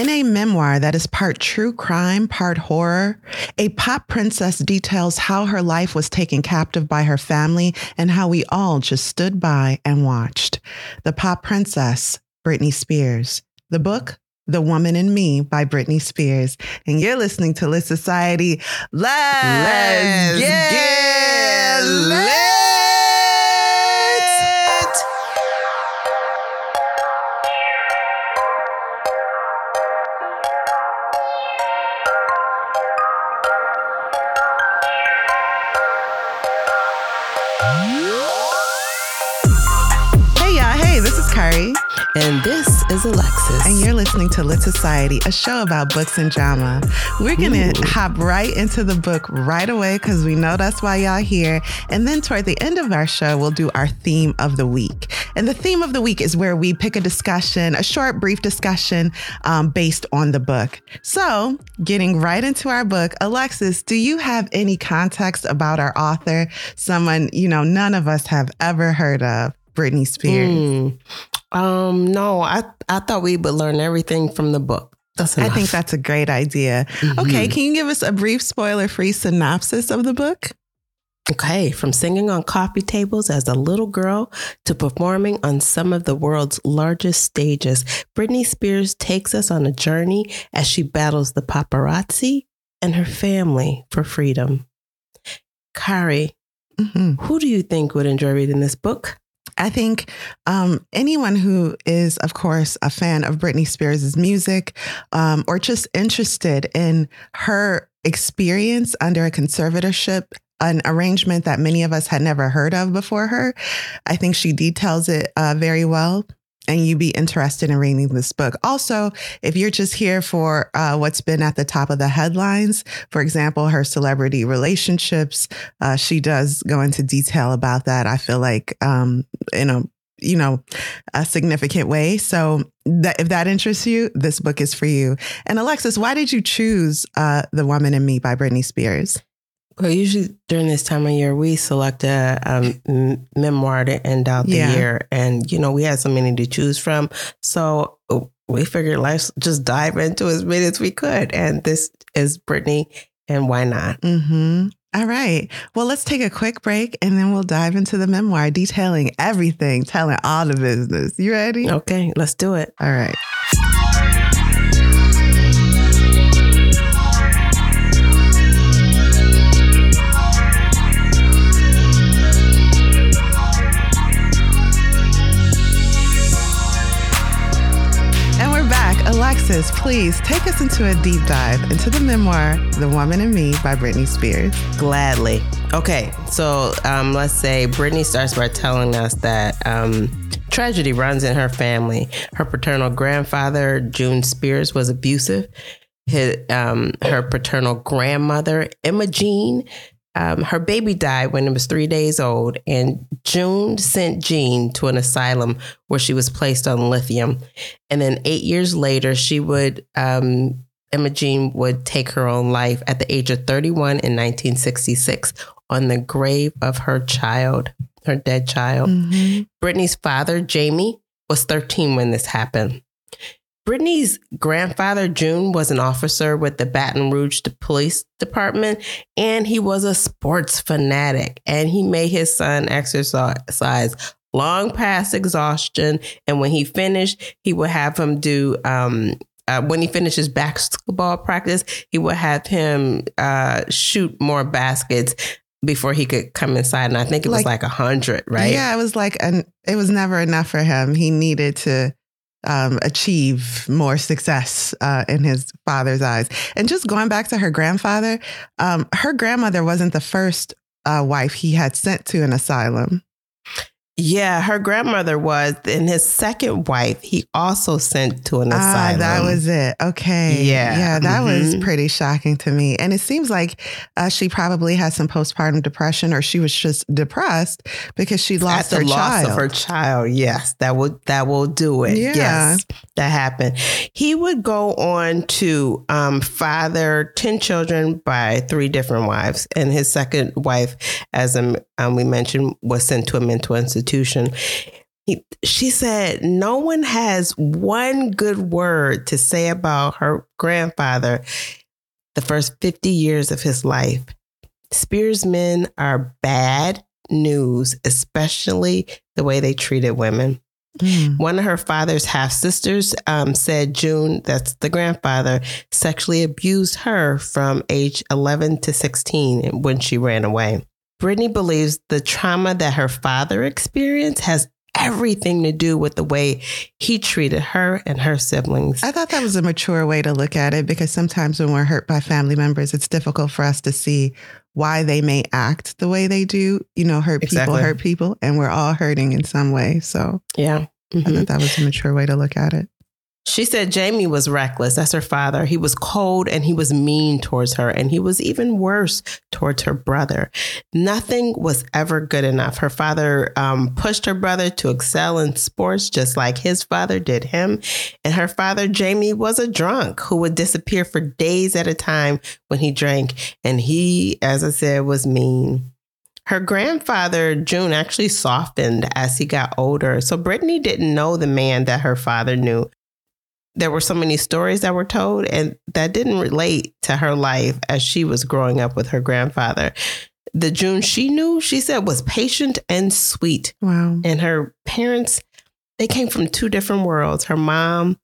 In a memoir that is part true crime, part horror, a pop princess details how her life was taken captive by her family and how we all just stood by and watched. The pop princess, Britney Spears. The book, The Woman in Me by Britney Spears. And you're listening to Lit Society. Let's, Let's get, get And this is Alexis. And you're listening to Lit Society, a show about books and drama. We're going to hop right into the book right away because we know that's why y'all here. And then toward the end of our show, we'll do our theme of the week. And the theme of the week is where we pick a discussion, a short, brief discussion um, based on the book. So, getting right into our book, Alexis, do you have any context about our author? Someone, you know, none of us have ever heard of, Britney Spears. Hmm. Um, no, I I thought we would learn everything from the book. That's I think that's a great idea. Okay, can you give us a brief spoiler free synopsis of the book? Okay, from singing on coffee tables as a little girl to performing on some of the world's largest stages, Britney Spears takes us on a journey as she battles the paparazzi and her family for freedom. Kari, hmm who do you think would enjoy reading this book? I think um, anyone who is, of course, a fan of Britney Spears' music um, or just interested in her experience under a conservatorship, an arrangement that many of us had never heard of before her, I think she details it uh, very well. And you'd be interested in reading this book. Also, if you're just here for uh, what's been at the top of the headlines, for example, her celebrity relationships, uh, she does go into detail about that. I feel like um, in a you know a significant way. So that if that interests you, this book is for you. And Alexis, why did you choose uh, "The Woman in Me" by Britney Spears? Well, usually during this time of year, we select a um, m- memoir to end out the Yeah. year. And, you know, we had so many to choose from. So uh, we figured let's just dive into as many as we could. And this is Britney, and why not? Mm-hmm. All right. Well, let's take a quick break and then we'll dive into the memoir, detailing everything, telling all the business. You ready? Okay, let's do it. All right. Alexis, please take us into a deep dive into the memoir, The Woman in Me by Britney Spears. Gladly. Okay, so um, let's say Britney starts by telling us that um, tragedy runs in her family. Her paternal grandfather, June Spears, was abusive. His, um, her paternal grandmother, Jean, um, her baby died when it was three days old, and June sent Jean to an asylum where she was placed on lithium. And then eight years later, she would um, Emma Jean would take her own life at the age of 31 in 1966 on the grave of her child, her dead child. Mhm. Britney's father, Jamie, was 13 when this happened. Britney's grandfather, June, was an officer with the Baton Rouge Police Department, and he was a sports fanatic. And he made his son exercise long past exhaustion. And when he finished, he would have him do um, uh, when he finishes basketball practice, he would have him uh, shoot more baskets before he could come inside. And I think it was Like- like a hundred, right? Yeah, it was like an it was never enough for him. He needed to um, achieve more success uh, in his father's eyes. And just going back to her grandfather, um, her grandmother wasn't the first uh, wife he had sent to an asylum. Yeah, her grandmother was, and his second wife, he also sent to an Ah, asylum. that was it. Okay. Yeah. Yeah, that was Mhm. pretty shocking to me. And it seems like uh, she probably had some postpartum depression or she was just depressed because she lost At the her loss child. of her child. Yes, that will that will do it. Yeah. Yes, that happened. He would go on to um, father ten children by three different wives, and his second wife, as um, um, we mentioned, was sent to a mental institution. He, she said, No one has one good word to say about her grandfather the first 50 years of his life. Spears men are bad news, especially the way they treated women. Mm. One of her father's half sisters um, said June, that's the grandfather, sexually abused her from age 11 to 16 when she ran away. Britney believes the trauma that her father experienced has everything to do with the way he treated her and her siblings. I thought that was a mature way to look at it because sometimes when we're hurt by family members, it's difficult for us to see why they may act the way they do. You know, hurt people hurt people, and we're all hurting in some way. So, yeah. Mm-hmm. I thought mm-hmm. that was a mature way to look at it. She said Jamie was reckless. That's her father. He was cold and he was mean towards her, and he was even worse towards her brother. Nothing was ever good enough. Her father um, pushed her brother to excel in sports just like his father did him. And her father, Jamie, was a drunk who would disappear for days at a time when he drank. And he, as I said, was mean. Her grandfather, June, actually softened as he got older. So Britney didn't know the man that her father knew there were so many stories that were told and that didn't relate to her life as she was growing up with her grandfather. The June she knew, she said, was patient and sweet. Wow. And her parents, they came from two different worlds. Her mom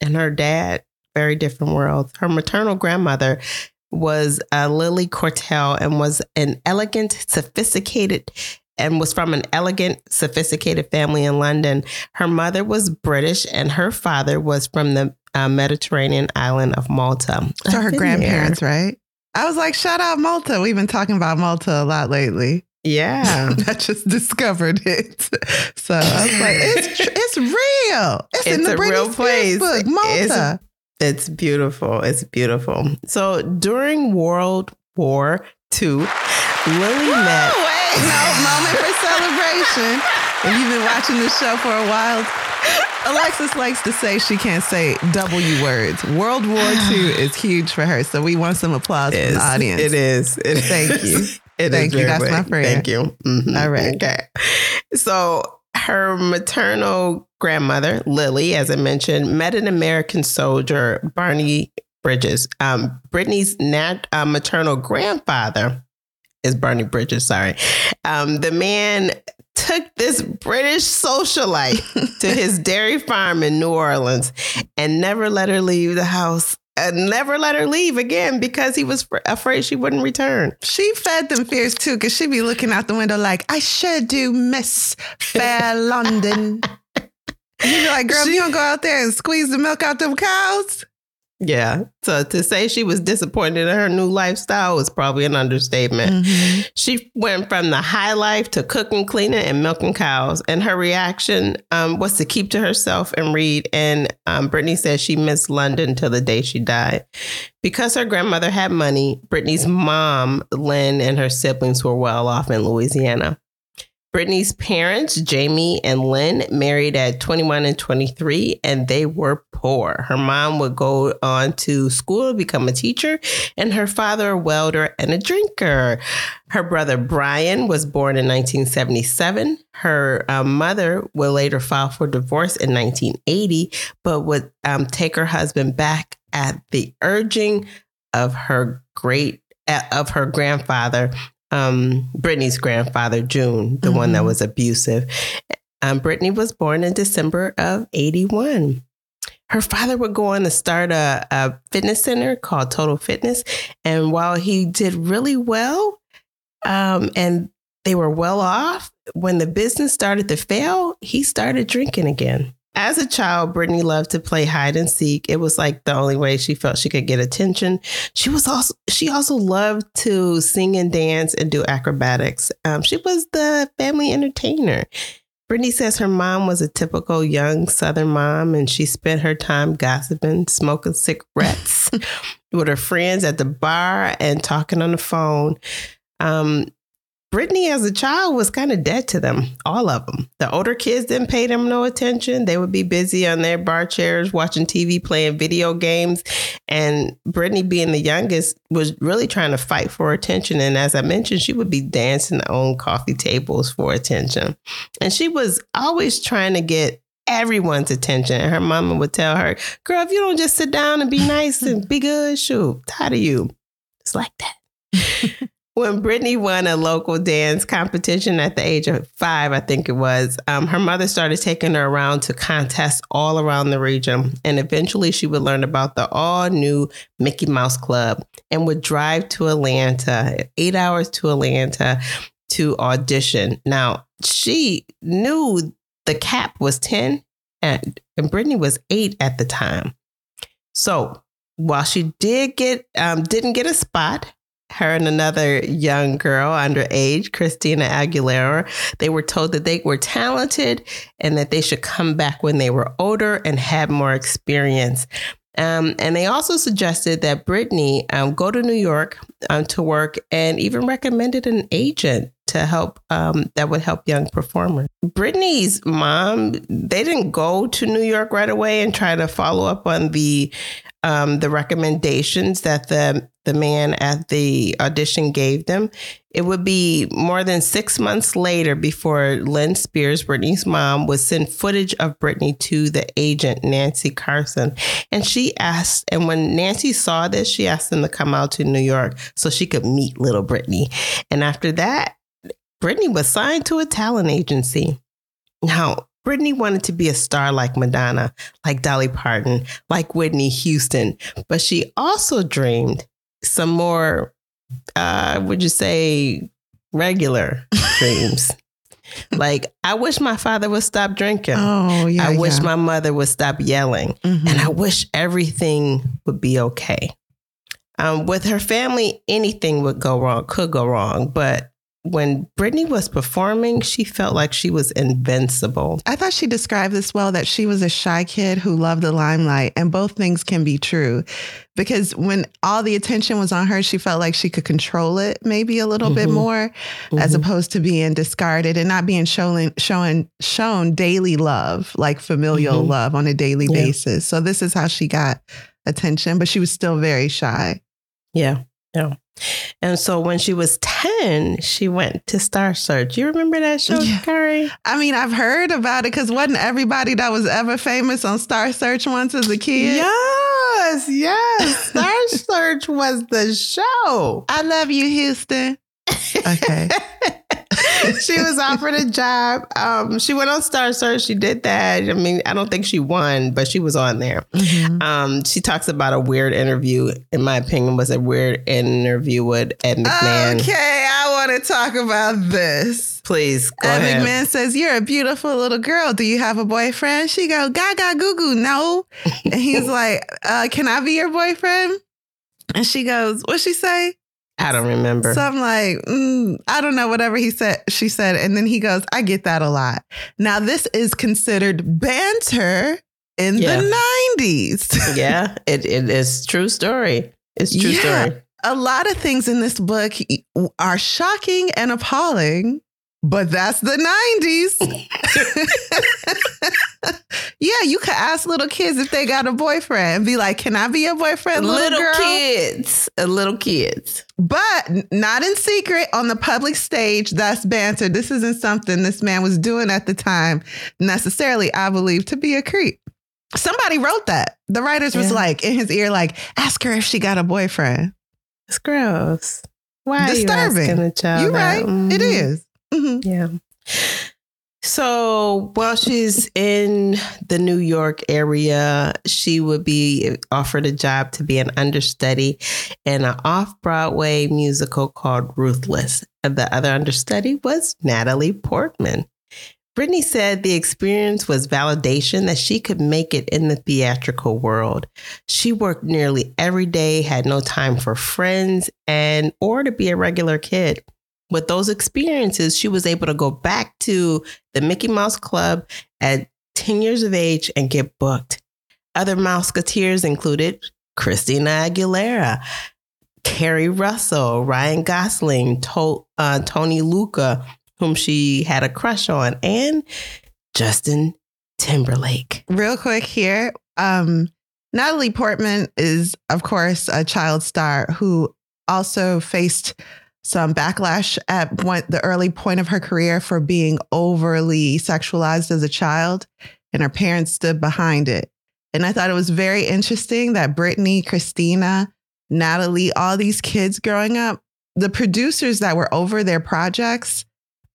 and her dad, very different worlds. Her maternal grandmother was uh, Lily Portell and was an elegant, sophisticated and was from an elegant, sophisticated family in London. Her mother was British and her father was from the uh, Mediterranean island of Malta. So her grandparents, there. right? I was like, shout out Malta. We've been talking about Malta a lot lately. Yeah. I just discovered it. So I was like, it's it's real. It's, it's in the a British real place. Book, Malta. It's, it's beautiful. It's beautiful. So during World War II, Lily Woo! met no moment for celebration. If you've been watching the show for a while, Alexis likes to say she can't say W words. World War II is huge for her, so we want some applause from the audience. It is. It Thank you. It Thank you. That's my friend. Thank you. Mm-hmm. All right. Okay. So her maternal grandmother, Lily, as I mentioned, met an American soldier, Barney Bridges. Um, Brittany's nat- uh, maternal grandfather is Bernie Bridges, sorry. Um, the man took this British socialite to his dairy farm in New Orleans and never let her leave the house and never let her leave again because he was afraid she wouldn't return. She fed them fears too because she'd be looking out the window like, I sure do miss fair London. He'd be like, girl, she, you don't go out there and squeeze the milk out them cows. Yeah. So to say she was disappointed in her new lifestyle was probably an understatement. Mm-hmm. She went from the high life to cooking, cleaning, and milking cows. And her reaction um, was to keep to herself and read. And um, Britney says she missed London till the day she died. Because her grandmother had money, Britney's mom, Lynn, and her siblings were well off in Louisiana. Britney's parents, Jamie and Lynn, married at 21 and 23, and they were poor. Her mom would go on to school, become a teacher, and her father, a welder and a drinker. Her brother, Brian, was born in 1977. Her um, mother would later file for divorce in 1980, but would um, take her husband back at the urging of her great of her grandfather um, Britney's grandfather, June, the mm-hmm. one that mm-hmm. was abusive. Um, Britney was born in December of 81. Her father would go on to start a, a fitness center called Total Fitness. And while he did really well um, and they were well off, when the business started to fail, he started drinking again as a child, Britney loved to play hide and seek. It was like the only way she felt she could get attention. She was also she also loved to sing and dance and do acrobatics. Um, she was the family entertainer. Britney says her mom was a typical young Southern mom, and she spent her time gossiping, smoking cigarettes with her friends at the bar, and talking on the phone. Um, Britney, as a child, was kind of dead to them, all of them. The older kids didn't pay them no attention. They would be busy on their bar chairs, watching TV, playing video games. And Britney, being the youngest, was really trying to fight for attention. And as I mentioned, she would be dancing on coffee tables for attention. And she was always trying to get everyone's attention. And her mama would tell her, Girl, if you don't just sit down and be nice and be good, shoot, tired of you. It's like that. when Britney won a local dance competition at the age of five, I think it was, um, her mother started taking her around to contests all around the region. And eventually she would learn about the all new Mickey Mouse Club and would drive to Atlanta, eight hours to Atlanta to audition. Now, she knew the cap was 10 and, and Britney was eight at the time. So while she did get um, didn't get a spot, her and another young girl underage, Christina Aguilera, they were told that they were talented and that they should come back when they were older and had more experience. Um, and they also suggested that Britney um, go to New York um, to work and even recommended an agent to help um, that would help young performers. Britney's mom, they didn't go to New York right away and try to follow up on the um, the recommendations that the the man at the audition gave them. It would be more than six months later before Lynn Spears, Britney's mom, would send footage of Britney to the agent Nancy Carson, and she asked. And when Nancy saw this, she asked them to come out to New York so she could meet little Britney. And after that, Britney was signed to a talent agency. Now, Britney wanted to be a star like Madonna, like Dolly Parton, like Whitney Houston, but she also dreamed some more, uh, would you say, regular dreams. Like, I wish my father would stop drinking. Oh, yeah. I wish yeah. my mother would stop yelling. Mhm. And I wish everything would be okay. Um, with her family, anything would go wrong, could go wrong. But when Britney was performing, she felt like she was invincible. I thought she described this well that she was a shy kid who loved the limelight, and both things can be true. Because when all the attention was on her, she felt like she could control it maybe a little bit Mhm. more, as Mhm. opposed to being discarded and not being shown shown shown daily love, like familial Mhm. love on a daily Yeah. basis. So this is how she got attention, but she was still very shy. Yeah, yeah. And so when she was 10, she went to Star Search. You remember that show, Yeah. Kari? I mean, I've heard about it because wasn't everybody that was ever famous on Star Search once as a kid? Yes, yes. Star Search was the show. I love you, Houston. Okay. she was offered a job. Um, she went on Star Search. She did that. I mean, I don't think she won, but she was on there. Mhm. Um, she talks about a weird interview. In my opinion, was a weird interview with Ed McMahon. Okay, I want to talk about this. Please go Ed ahead. McMahon says, You're a beautiful little girl. Do you have a boyfriend? She go, Gaga goo goo, no. and he's like, uh, Can I be your boyfriend? And she goes, What she say? I don't remember. So I'm like, mm, I don't know, whatever he said, she said. And then he goes, I get that a lot. Now, this is considered banter in Yeah. the 90s. yeah, it, it is true story. It's true Yeah. story. a lot of things in this book are shocking and appalling, but that's the 90s. yeah, you could ask little kids if they got a boyfriend and be like, Can I be your boyfriend, little, Little kids, uh, little kids. But not in secret on the public stage. That's banter. This isn't something this man was doing at the time necessarily, I believe, to be a creep. Somebody wrote that. The writers was like in his ear, like, ask her if she got a boyfriend. It's gross. Why Disturbing. are you asking a child? You're right. It Mhm. is. Mhm. Yeah. So while she's in the New York area, she would be offered a job to be an understudy in an off Broadway musical called Ruthless. And the other understudy was Natalie Portman. Britney said the experience was validation that she could make it in the theatrical world. She worked nearly every day, had no time for friends and or to be a regular kid with those experiences, she was able to go back to the Mickey Mouse Club at 10 years of age and get booked. Other Mouseketeers included Christina Aguilera, Keri Russell, Ryan Gosling, to- uh, Tony Lucca, whom she had a crush on, and Justin Timberlake. Real quick here. Um, Natalie Portman is, of course, a child star who also faced some backlash at one, the early point of her career for being overly sexualized as a child, and her parents stood behind it. And I thought it was very interesting that Britney, Christina, Natalie, all these kids growing up, the producers that were over their projects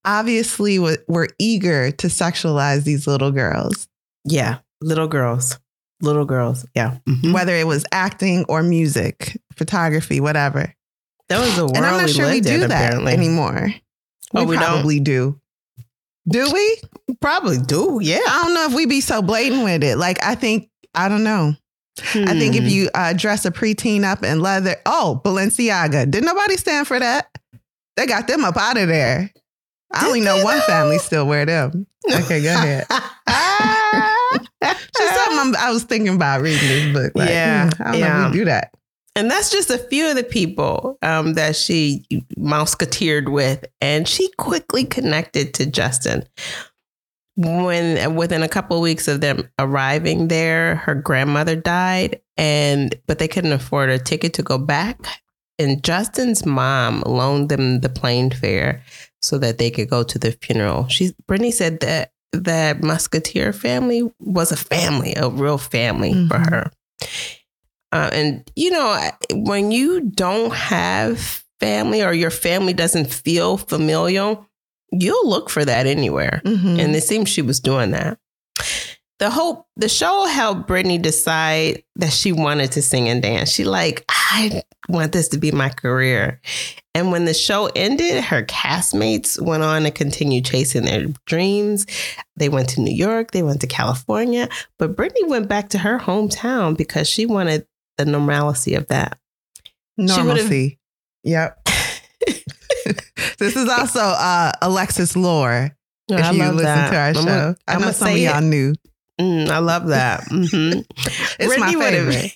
obviously w- were eager to sexualize these little girls. Yeah, little girls, little girls. Yeah, mm-hmm. whether it was acting or music, photography, whatever. That was a world and I'm not we sure we do in, that apparently. anymore. Oh, we don't? probably do. Do we? Probably do. Yeah. I don't know if we be so blatant with it. Like I think I don't know. I think Hmm. if you uh, dress a preteen up in leather, oh Balenciaga, did nobody stand for that? They got them up out of there. I only Did know one family still wear them. Okay, go ahead. Just something I'm- i was thinking about reading this book. Like, Yeah, hmm, I don't know yeah. if we do that. And that's just a few of the people um, that she mouseketeered with. And she quickly connected to Justin. When within a couple of weeks of them arriving there, her grandmother died, and but they couldn't afford a ticket to go back. And Justin's mom loaned them the plane fare so that they could go to the funeral. She Britney said that that Mouseketeer family was a family, a real family for Mhm. her. Uh, and you know, when you don't have family or your family doesn't feel familial, you'll look for that anywhere. Mhm. And it seems she was doing that. The hope, the show helped Britney decide that she wanted to sing and dance. She like, I want this to be my career. And when the show ended, her castmates went on to continue chasing their dreams. They went to New York, they went to California, but Britney went back to her hometown because she wanted the normalcy of that. Normalcy. Yep. this is also uh, Alexis Lore. If I you love listen that. to our I'm show, gonna- I I'm know gonna some of say y'all knew. Mm, I love that. Mhm. It's my favorite.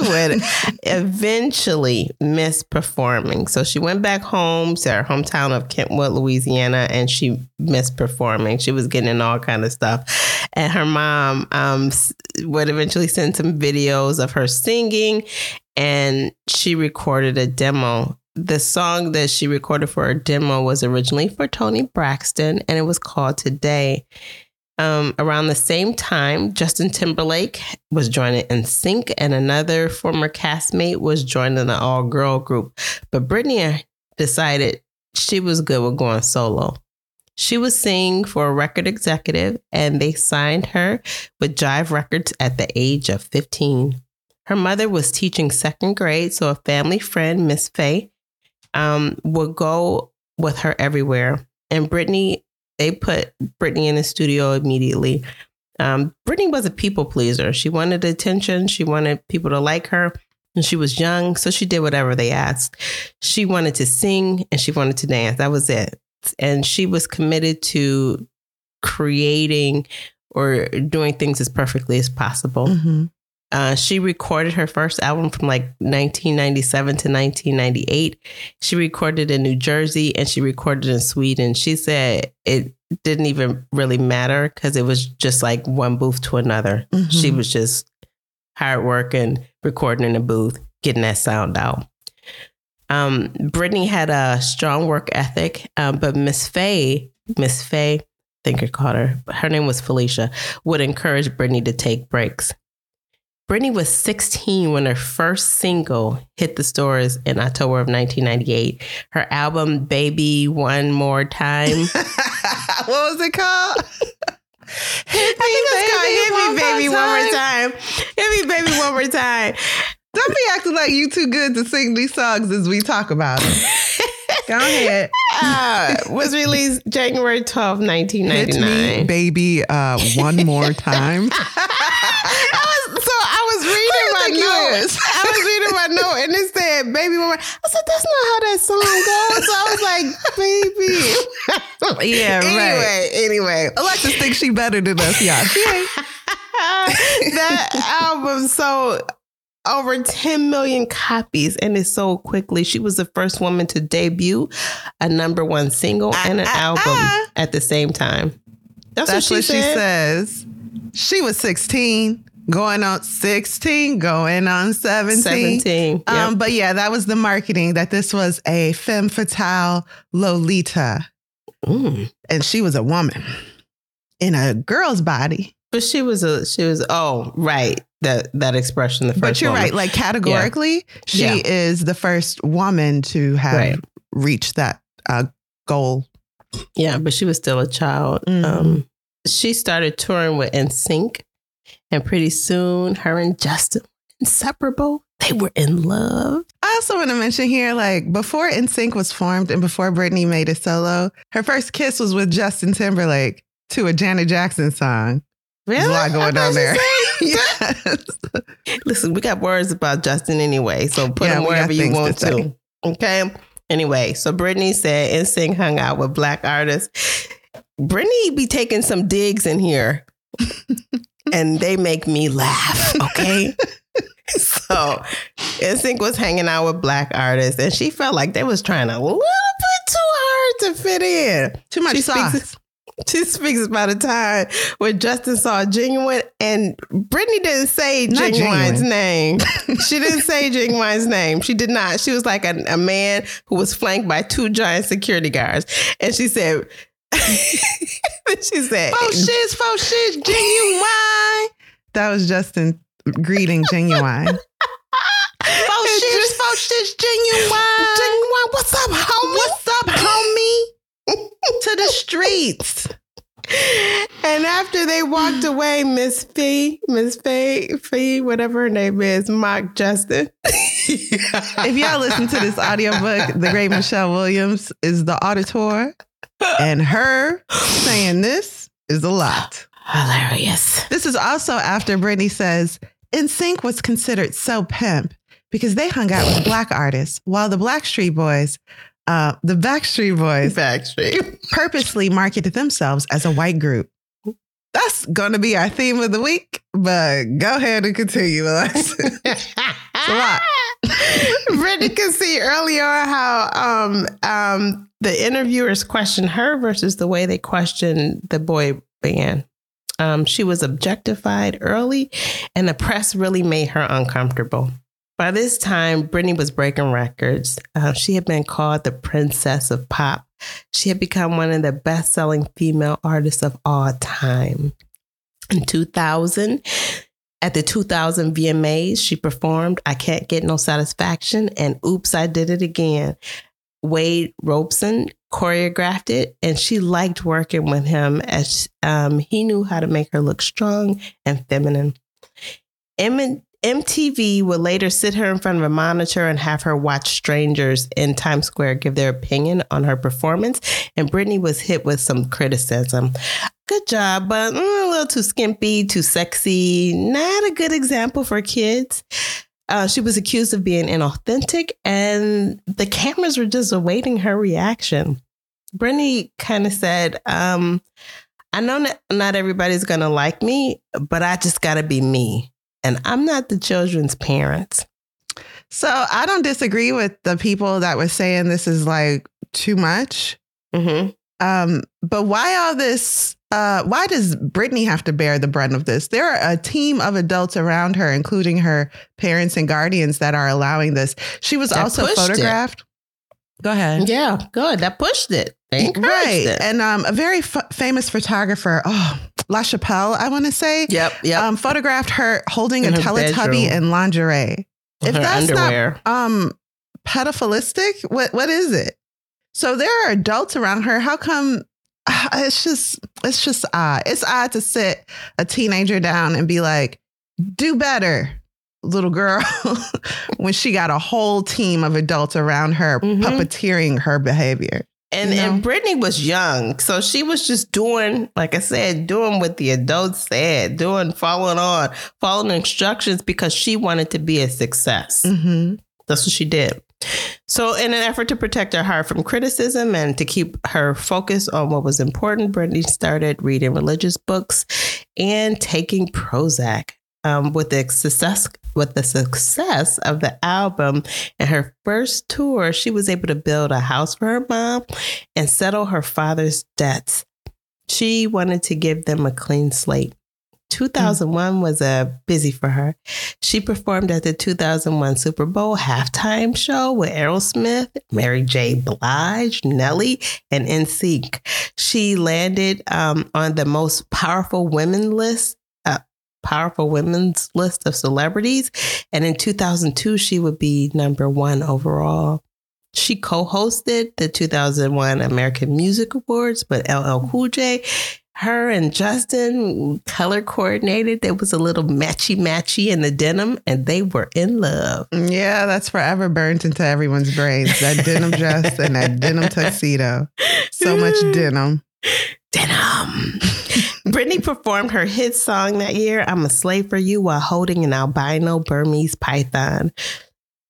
would would eventually miss performing. So she went back home to her hometown of Kentwood, Louisiana, and she missed performing. She was getting in all kind of stuff. And her mom um, would eventually send some videos of her singing, and she recorded a demo. The song that she recorded for her demo was originally for Toni Braxton, and it was called Today. Um, around the same time, Justin Timberlake was joining NSYNC, and another former castmate was joining an all-girl group. But Britney decided she was good with going solo. She was singing for a record executive, and they signed her with Jive Records at the age of 15. Her mother was teaching second grade, so a family friend, Miss Faye, um, would go with her everywhere. And Britney, they put Britney in the studio immediately. Um, Britney was a people pleaser. She wanted attention. She wanted people to like her. And she was young, so she did whatever they asked. She wanted to sing and she wanted to dance. That was it. And she was committed to creating or doing things as perfectly as possible. Mhm. Uh, she recorded her first album from like 1997 to 1998. She recorded in New Jersey and she recorded in Sweden. She said it didn't even really matter because it was just like one booth to another. Mhm. She was just hard working, recording in a booth, getting that sound out. Um, Britney had a strong work ethic, um, but Miss Faye, Miss Faye, I think I called her, her name was Felicia, would encourage Britney to take breaks. Britney was 16 when her first single hit the stores in October of 1998. Her album, Baby One More Time. what was it called? Hit I think it's called Hit Me Baby One More Time. Time. Hit Me Baby One More Time. Don't be acting like you too good to sing these songs as we talk about them. Go ahead. Uh, was released January 12, Hit 1999. me, baby, uh, one more time. I was, so I was reading my think you note. is? I was reading my note and it said "baby one more." I said that's not how that song goes. So I was like, "Baby." Yeah, right. Anyway, anyway, Alexis thinks she better than us, y'all. That album. So over 10 million copies and it sold quickly. She was the first woman to debut a number one single and an ah, album ah. at the same time. That's, That's what, what she, she says. She was 16, going on 16, going on 17. 17. Yep. Um, but yeah, that was the marketing that this was a femme fatale Lolita, Mm. and she was a woman in a girl's body. But she was a she was oh right that that expression the first but you're woman. right, like categorically, she Yeah. is the first woman to have Right. reached that uh, goal. Yeah, but she was still a child. Mhm. Um, she started touring with NSYNC, and pretty soon, her and Justin inseparable. They were in love. I also want to mention here, like before NSYNC was formed and before Britney made a solo, her first kiss was with Justin Timberlake to a Janet Jackson song. There's a lot going on there. yes. Listen, we got words about Justin anyway, so put Yeah, them wherever you things to want to. Okay. Anyway, so Britney said NSYNC hung out with black artists. Britney be taking some digs in here, and they make me laugh. Okay. so NSYNC was hanging out with black artists, and she felt like they was trying a little bit too hard to fit in. Too much She sauce. speaks- She speaks about a time when Justin saw Ginuwine and Britney didn't say Ginuwine's Ginuwine. name. she didn't say Ginuwine's name. She did not. She was like a, a man who was flanked by two giant security guards. And she said, she said, Faux shiz, faux shiz, Ginuwine. That was Justin greeting Ginuwine. Faux shiz, faux shiz, Ginuwine. Ginuwine, what's up, homie? What's up, homie? To the streets. And after they walked away, Miss Fee, Miss Fee, Fee, whatever her name is, mocked Justin. If y'all listen to this audiobook, the great Michelle Williams is the auditor, and her saying this is a lot. Hilarious. This is also after Britney says NSYNC was considered so pimp because they hung out with black artists, while the Blackstreet Boys, uh, the Backstreet Boys, Backstreet. purposely marketed themselves as a white group. That's going to be our theme of the week, but go ahead and continue, Alexa. a lot. Britney could see earlier how um, um, the interviewers questioned her versus the way they questioned the boy band. Um, she was objectified early, and the press really made her uncomfortable. By this time, Britney was breaking records. Uh, she had been called the princess of pop. She had become one of the best selling female artists of all time. In 2000, at the 2000 VMAs, she performed I Can't Get No Satisfaction and Oops, I Did It Again. Wade Robson choreographed it, and she liked working with him as um, he knew how to make her look strong and feminine. M- MTV would later sit her in front of a monitor and have her watch strangers in Times Square give their opinion on her performance. And Britney was hit with some criticism. Good job, but mm, a little too skimpy, too sexy. Not a good example for kids. Uh, she was accused of being inauthentic, and the cameras were just awaiting her reaction. Britney kind of said, um, I know that not everybody's going to like me, but I just got to be me. And I'm not the children's parents. So I don't disagree with the people that were saying this is like too much. Mm-hmm. Um, but why all this? Uh, why does Britney have to bear the brunt of this? There are a team of adults around her, including her parents and guardians, that are allowing this. She was That also photographed. it. Go ahead. Yeah, good. That pushed it. Right. it. And um, a very f- famous photographer, oh, La Chapelle, I want to say, Yep, yep. um, photographed her holding In a her Teletubby bedroom. in lingerie. If that's underwear. not um pedophilistic, what what is it? So there are adults around her. How come it's just it's just odd. It's odd to sit a teenager down and be like, do better, little girl, when she got a whole team of adults around her Mhm. puppeteering her behavior. And You know? and Britney was young, so she was just doing, like I said, doing what the adults said, doing following on, following instructions because she wanted to be a success. Mm-hmm. That's what she did. So, in an effort to protect her heart from criticism and to keep her focus on what was important, Britney started reading religious books and taking Prozac. Um, with the success with the success of the album and her first tour, she was able to build a house for her mom and settle her father's debts. She wanted to give them a clean slate. 2001 was a busy for her. She performed at the 2001 Super Bowl halftime show with Aerosmith, Mary J. Blige, Nelly, and NSYNC. She landed um, on the most powerful women list. Powerful women's list of celebrities. And in 2002, she would be number one overall. She co hosted the 2001 American Music Awards with LL Cool J her and Justin color coordinated. There was a little matchy matchy in the denim, and they were in love. Yeah, that's forever burnt into everyone's brains. That denim dress and that denim tuxedo. So much denim. Denim. Britney performed her hit song that year, I'm a Slave for You, while holding an albino Burmese python.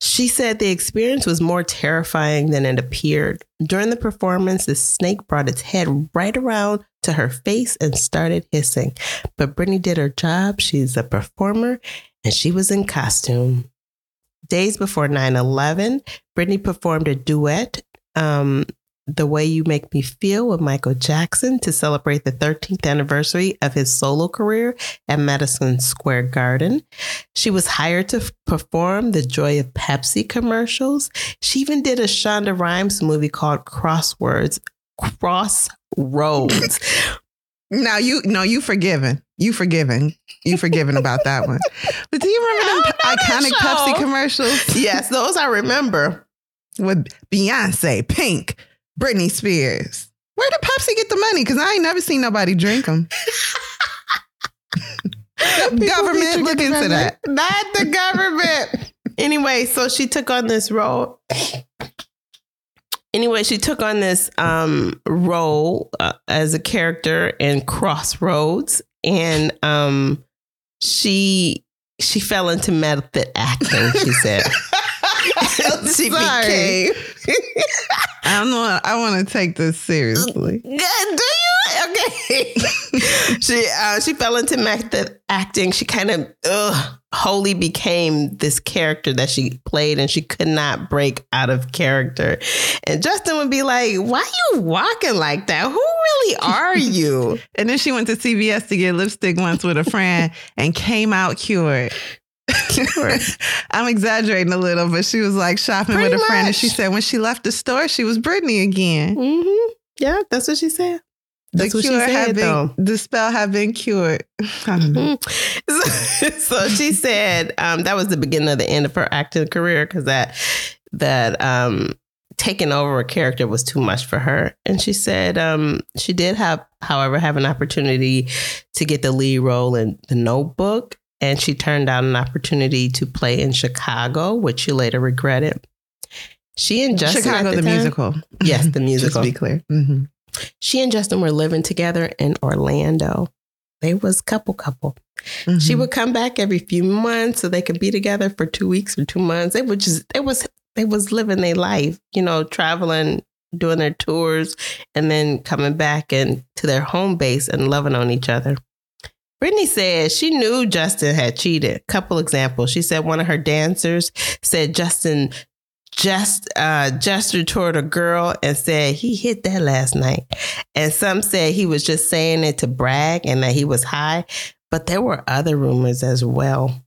She said the experience was more terrifying than it appeared. During the performance, the snake brought its head right around to her face and started hissing. But Britney did her job. She's a performer and she was in costume. Days before 9 11, Britney performed a duet um, the Way You Make Me Feel with Michael Jackson to celebrate the 13th anniversary of his solo career at Madison Square Garden. She was hired to perform the Joy of Pepsi commercials. She even did a Shonda Rhimes movie called Crosswords, Crossroads. Now you no, you forgiven. You forgiven. You forgiven about that one. But do you remember them iconic Pepsi commercials? yes, those I remember. With Beyonce, Pink, Britney Spears. Where did Pepsi get the money? Because I ain't never seen nobody drink them. government, look into that. Not the government. anyway, so she took on this role. Anyway, she took on this um, role uh, as a character in Crossroads, and um, she she fell into method acting. She said. became. I don't know. I want to take this seriously. Do you? Okay. she uh, she fell into method acting. She kind of ugh, wholly became this character that she played, and she could not break out of character. And Justin would be like, "Why are you walking like that? Who really are you?" And then she went to CVS to get lipstick once with a friend and came out cured. I'm exaggerating a little, but she was like shopping Pretty with a friend, and she said when she left the store, she was Britney again. hmm Yeah, that's what she said. That's the cure had been, though. the spell had been cured. Know. so, so she said um, that was the beginning of the end of her acting career because that that um, taking over a character was too much for her. And she said um, she did have, however, have an opportunity to get the lead role in The Notebook, and she turned down an opportunity to play in Chicago, which she later regretted. She and Justin Chicago the, the, musical. Yes, the Just musical. to be clear. Mhm. She and Justin were living together in Orlando. They was couple couple. She Mhm. would come back every few months so they could be together for two weeks or two months. They would just it was they was living their life, you know, traveling, doing their tours, and then coming back and to their home base and loving on each other. Britney said she knew Justin had cheated. Couple examples. She said one of her dancers said Justin just uh, gestured toward a girl and said he hit that last night. And some said he was just saying it to brag and that he was high. But there were other rumors as well.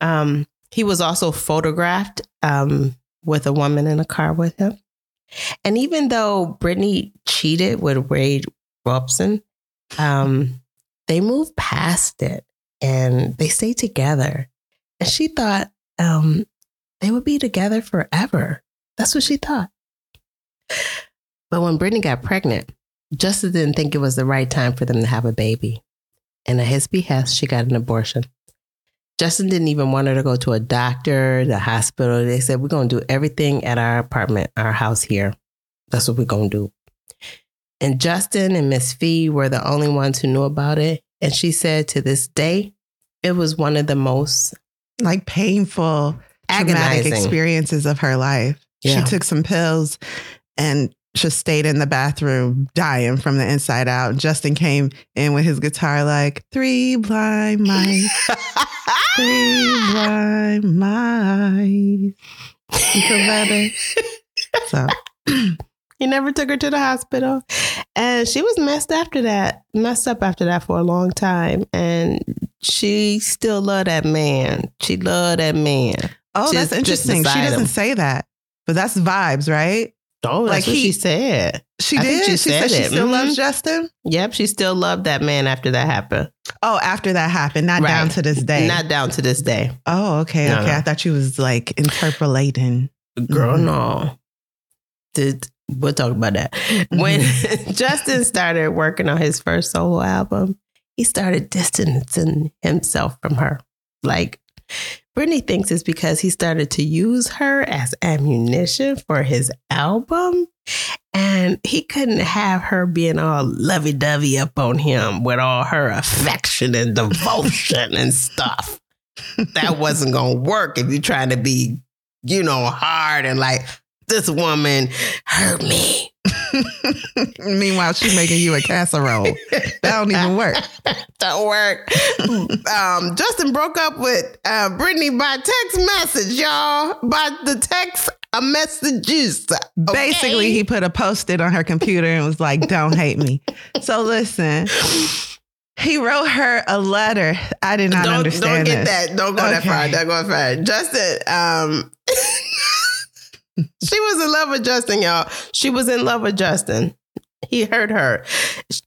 Um, he was also photographed um, with a woman in a car with him. And even though Britney cheated with Wade Robson, um, they moved past it and they stayed together. And she thought um, they would be together forever. That's what she thought. But when Britney got pregnant, Justin didn't think it was the right time for them to have a baby. And at his behest, she got an abortion. Justin didn't even want her to go to a doctor, the hospital. They said, We're going to do everything at our apartment, our house here. That's what we're going to do. And Justin and Miss Fee were the only ones who knew about it. And she said to this day, it was one of the most like painful, agonizing. experiences of her life. Yeah. She took some pills and just stayed in the bathroom dying from the inside out. Justin came in with his guitar like three blind mice. three blind mice. eyes. You feel better? So He never took her to the hospital. And she was messed after that, messed up after that for a long time. And she still loved that man. She loved that man. Oh, Just- that's interesting. She doesn't him. say that. But that's vibes, right? Oh, Like he- she said. She I did. she She, said said, she still Mhm. loves Justin. Yep, she still loved that man after that happened. Oh, after that happened, not Right. down to this day. Not down to this day. oh, okay, No, okay. no. I thought you was like interpolating. Girl, Mhm. no. Did we'll talk about that. Mm-hmm. When Justin started working on his first solo album, he started distancing himself from her. Like Britney thinks it's because he started to use her as ammunition for his album. And he couldn't have her being all lovey dovey up on him with all her affection and devotion and stuff. That wasn't going to work if you're trying to be, you know, hard and like, this woman hurt me. Meanwhile, she's making you a casserole. That don't even work. Don't work. um, Justin broke up with uh, Britney by text message, y'all. By the text a messages. okay? Basically, he put a post-it on her computer and was like, "Don't hate me." So listen, he wrote her a letter. I did not don't, understand Don't get this. that. Don't go that far. Don't go that far. Justin, um, she was in love with Justin, y'all. She was in love with Justin. He hurt her.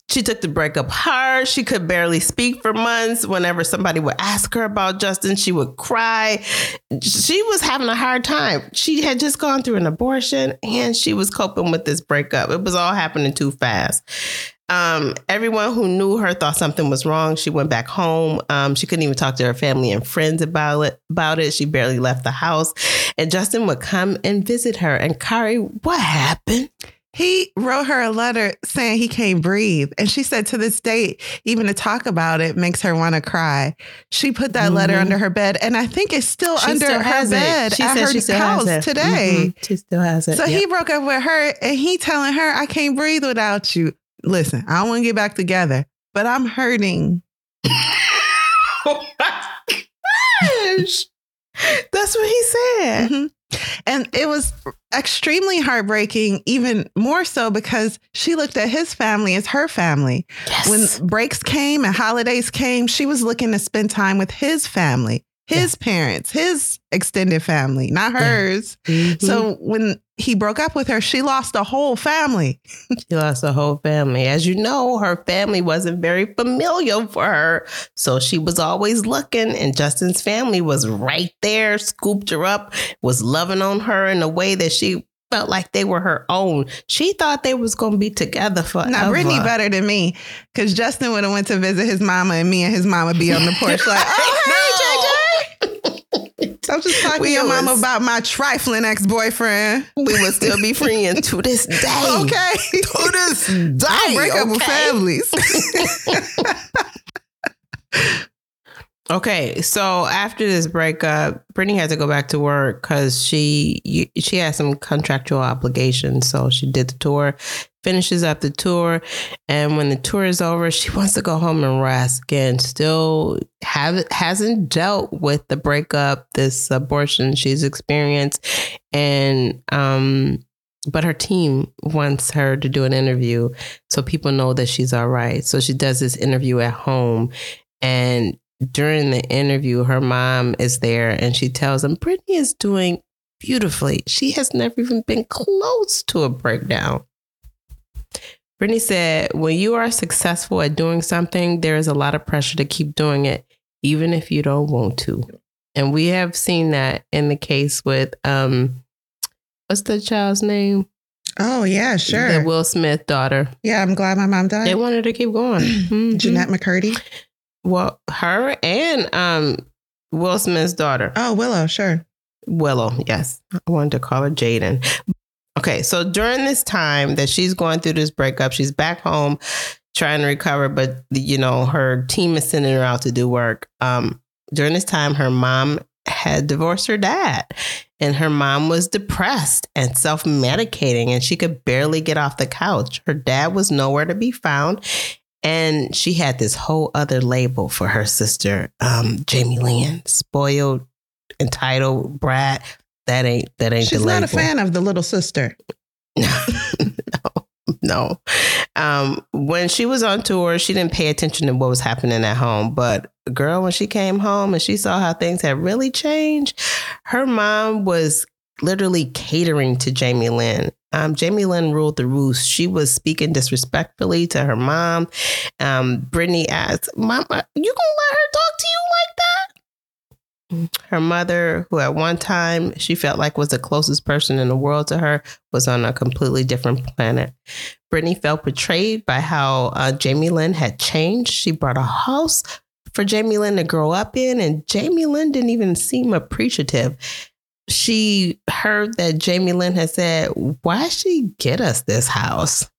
She took the breakup hard. She could barely speak for months. Whenever somebody would ask her about Justin, she would cry. She was having a hard time. She had just gone through an abortion and she was coping with this breakup. It was all happening too fast. Um, everyone who knew her thought something was wrong. She went back home. Um, she couldn't even talk to her family and friends about it. About it, she barely left the house. And Justin would come and visit her. And Kari, what happened? He wrote her a letter saying he can't breathe. And she said to this date, even to talk about it makes her want to cry. She put that letter Mhm. under her bed. And I think it's still She under still her it. bed She at her she house today. Mhm. She still has it. So Yep. he broke up with her and he telling her, I can't breathe without you. Listen, I want to get back together, but I'm hurting. oh my gosh. That's what he said. Mhm. And it was extremely heartbreaking, even more so because she looked at his family as her family. Yes. When breaks came and holidays came, she was looking to spend time with his family, his parents, his extended family, not Yeah. hers. Mhm. So when he broke up with her, she lost a whole family. She lost a whole family. As you know, her family wasn't very familiar for her. So she was always looking, and Justin's family was right there, scooped her up, was loving on her in a way that she felt like they were her own. She thought they was going to be together forever. Now Britney better than me because Justin would have went to visit his mama and me and his mama be on the porch like, oh hey JJ. I'm just talking We to your mama was- about my trifling ex boyfriend. We would still be friends to this day. Okay, To this day. I break up with families. Okay, so after this breakup, Britney had to go back to work because she she had some contractual obligations. So she did the tour, finishes up the tour, and when the tour is over, she wants to go home and rest. Again, still have hasn't dealt with the breakup, this abortion she's experienced, and um, but her team wants her to do an interview so people know that she's all right. So she does this interview at home, and during the interview, her mom is there and she tells him Britney is doing beautifully. She has never even been close to a breakdown. Britney said, When you are successful at doing something, there is a lot of pressure to keep doing it, even if you don't want to. And we have seen that in the case with um what's the child's name? Oh yeah, sure. The. Will Smith daughter. Yeah, I'm glad my mom died. They wanted to keep going. Mhm. Jennette McCurdy. Well, her and um Will Smith's daughter. Oh Willow, sure. Willow, yes. I wanted to call her Jaden. Okay, so during this time that she's going through this breakup, she's back home trying to recover, but you know, her team is sending her out to do work. Um, during this time, her mom had divorced her dad, and her mom was depressed and self medicating, and she could barely get off the couch. Her dad was nowhere to be found. And she had this whole other label for her sister, um, Jamie Lynn, spoiled, entitled brat. That ain't that ain't She's the not a fan of the little sister. no, no. Um, when she was on tour, she didn't pay attention to what was happening at home. But girl, when she came home and she saw how things had really changed, her mom was literally catering to Jamie Lynn. Um, Jamie Lynn ruled the roost. She was speaking disrespectfully to her mom. Um, Britney asked, Mama, you gonna let her talk to you like that? Her mother, who at one time she felt like was the closest person in the world to her, was on a completely different planet. Britney felt betrayed by how uh, Jamie Lynn had changed. She brought a house for Jamie Lynn to grow up in, and Jamie Lynn didn't even seem appreciative. She heard that Jamie Lynn had said, Why she get us this house?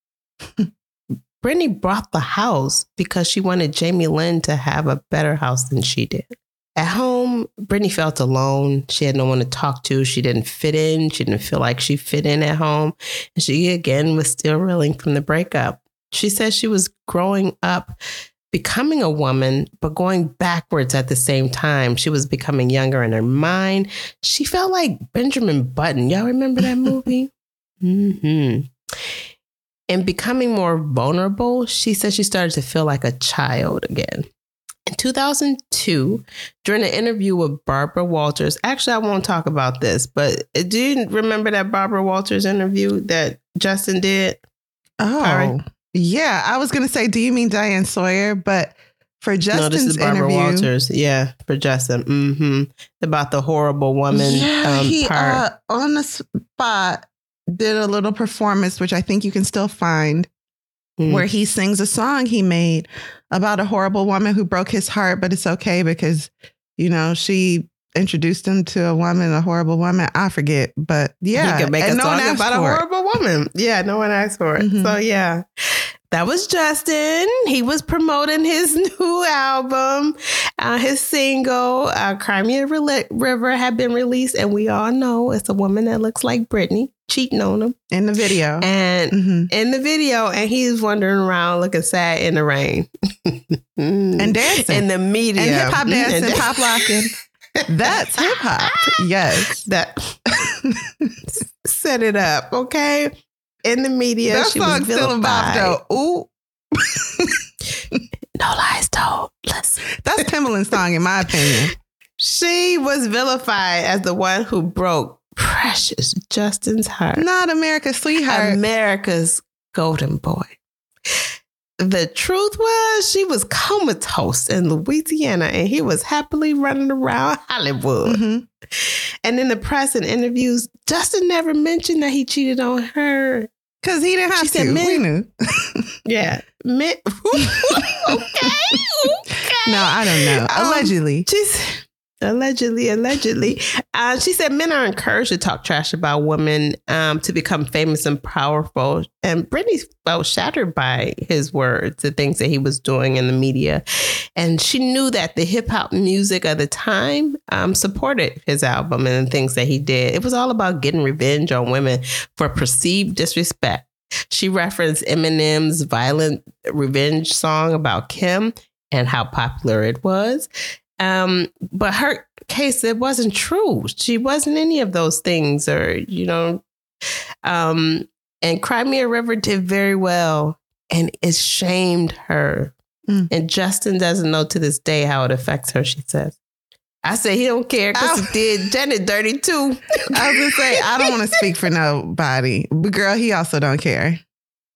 Britney brought the house because she wanted Jamie Lynn to have a better house than she did. At home, Britney felt alone. She had no one to talk to. She didn't fit in. She didn't feel like she fit in at home. And she, again, was still reeling from the breakup. She said she was growing up, becoming a woman, but going backwards at the same time. She was becoming younger in her mind. She felt like Benjamin Button. Y'all remember that movie? hmm And becoming more vulnerable, she said she started to feel like a child again. In 2002, during an interview with Barbara Walters, actually, I won't talk about this, but do you remember that Barbara Walters interview that Justin did? Oh. Yeah. I was gonna say, do you mean Diane Sawyer? But for Justin's no, this is Barbara interview, Walters. Yeah, for Justin. hmm About the horrible woman yeah, um, he part. uh, on the spot did a little performance, which I think you can still find, Mm. where he sings a song he made about a horrible woman who broke his heart, but it's okay because you know she introduced him to a woman, a horrible woman. I forget, but yeah, he could make and a no one asked about a horrible woman. Yeah, no one asked for it. Mhm. So yeah. That was Justin. He was promoting his new album. Uh, his single, uh, Cry Me a River, had been released, and we all know it's a woman that looks like Britney cheating on him. in the video. And hmm in the video, and he's wandering around looking sad in the rain And dancing. in the media and hip hop Mm, dancing, and- pop locking. That's hip hop. Yes. that set it up, okay? In the media, that she was song's still a bop vilified. though. Ooh, No lies told. Listen. that's Timbaland's song in my opinion. She was vilified as the one who broke precious Justin's heart. Not America's sweetheart. America's golden boy. The truth was, she was comatose in Louisiana and he was happily running around Hollywood. Mhm. And in the press and interviews, Justin never mentioned that he cheated on her. Cause he didn't have She to. said, knew. Yeah. Men- okay. okay. No, I don't know. Um, Allegedly. She's allegedly, allegedly. Uh, she said men are encouraged to talk trash about women um, to become famous and powerful. And Britney felt shattered by his words, the things that he was doing in the media. And she knew that the hip hop music of the time um, supported his album and the things that he did. It was all about getting revenge on women for perceived disrespect. She referenced Eminem's violent revenge song about Kim and how popular it was. Um, but her case, it wasn't true. She wasn't any of those things, or you know, um, and Cry Me a River did very well, and it shamed her. Mm. And Justin doesn't know to this day how it affects her. She says. I said he don't care because Ow. it did Janet dirty too. I was gonna say I don't want to speak for nobody, but girl, he also don't care.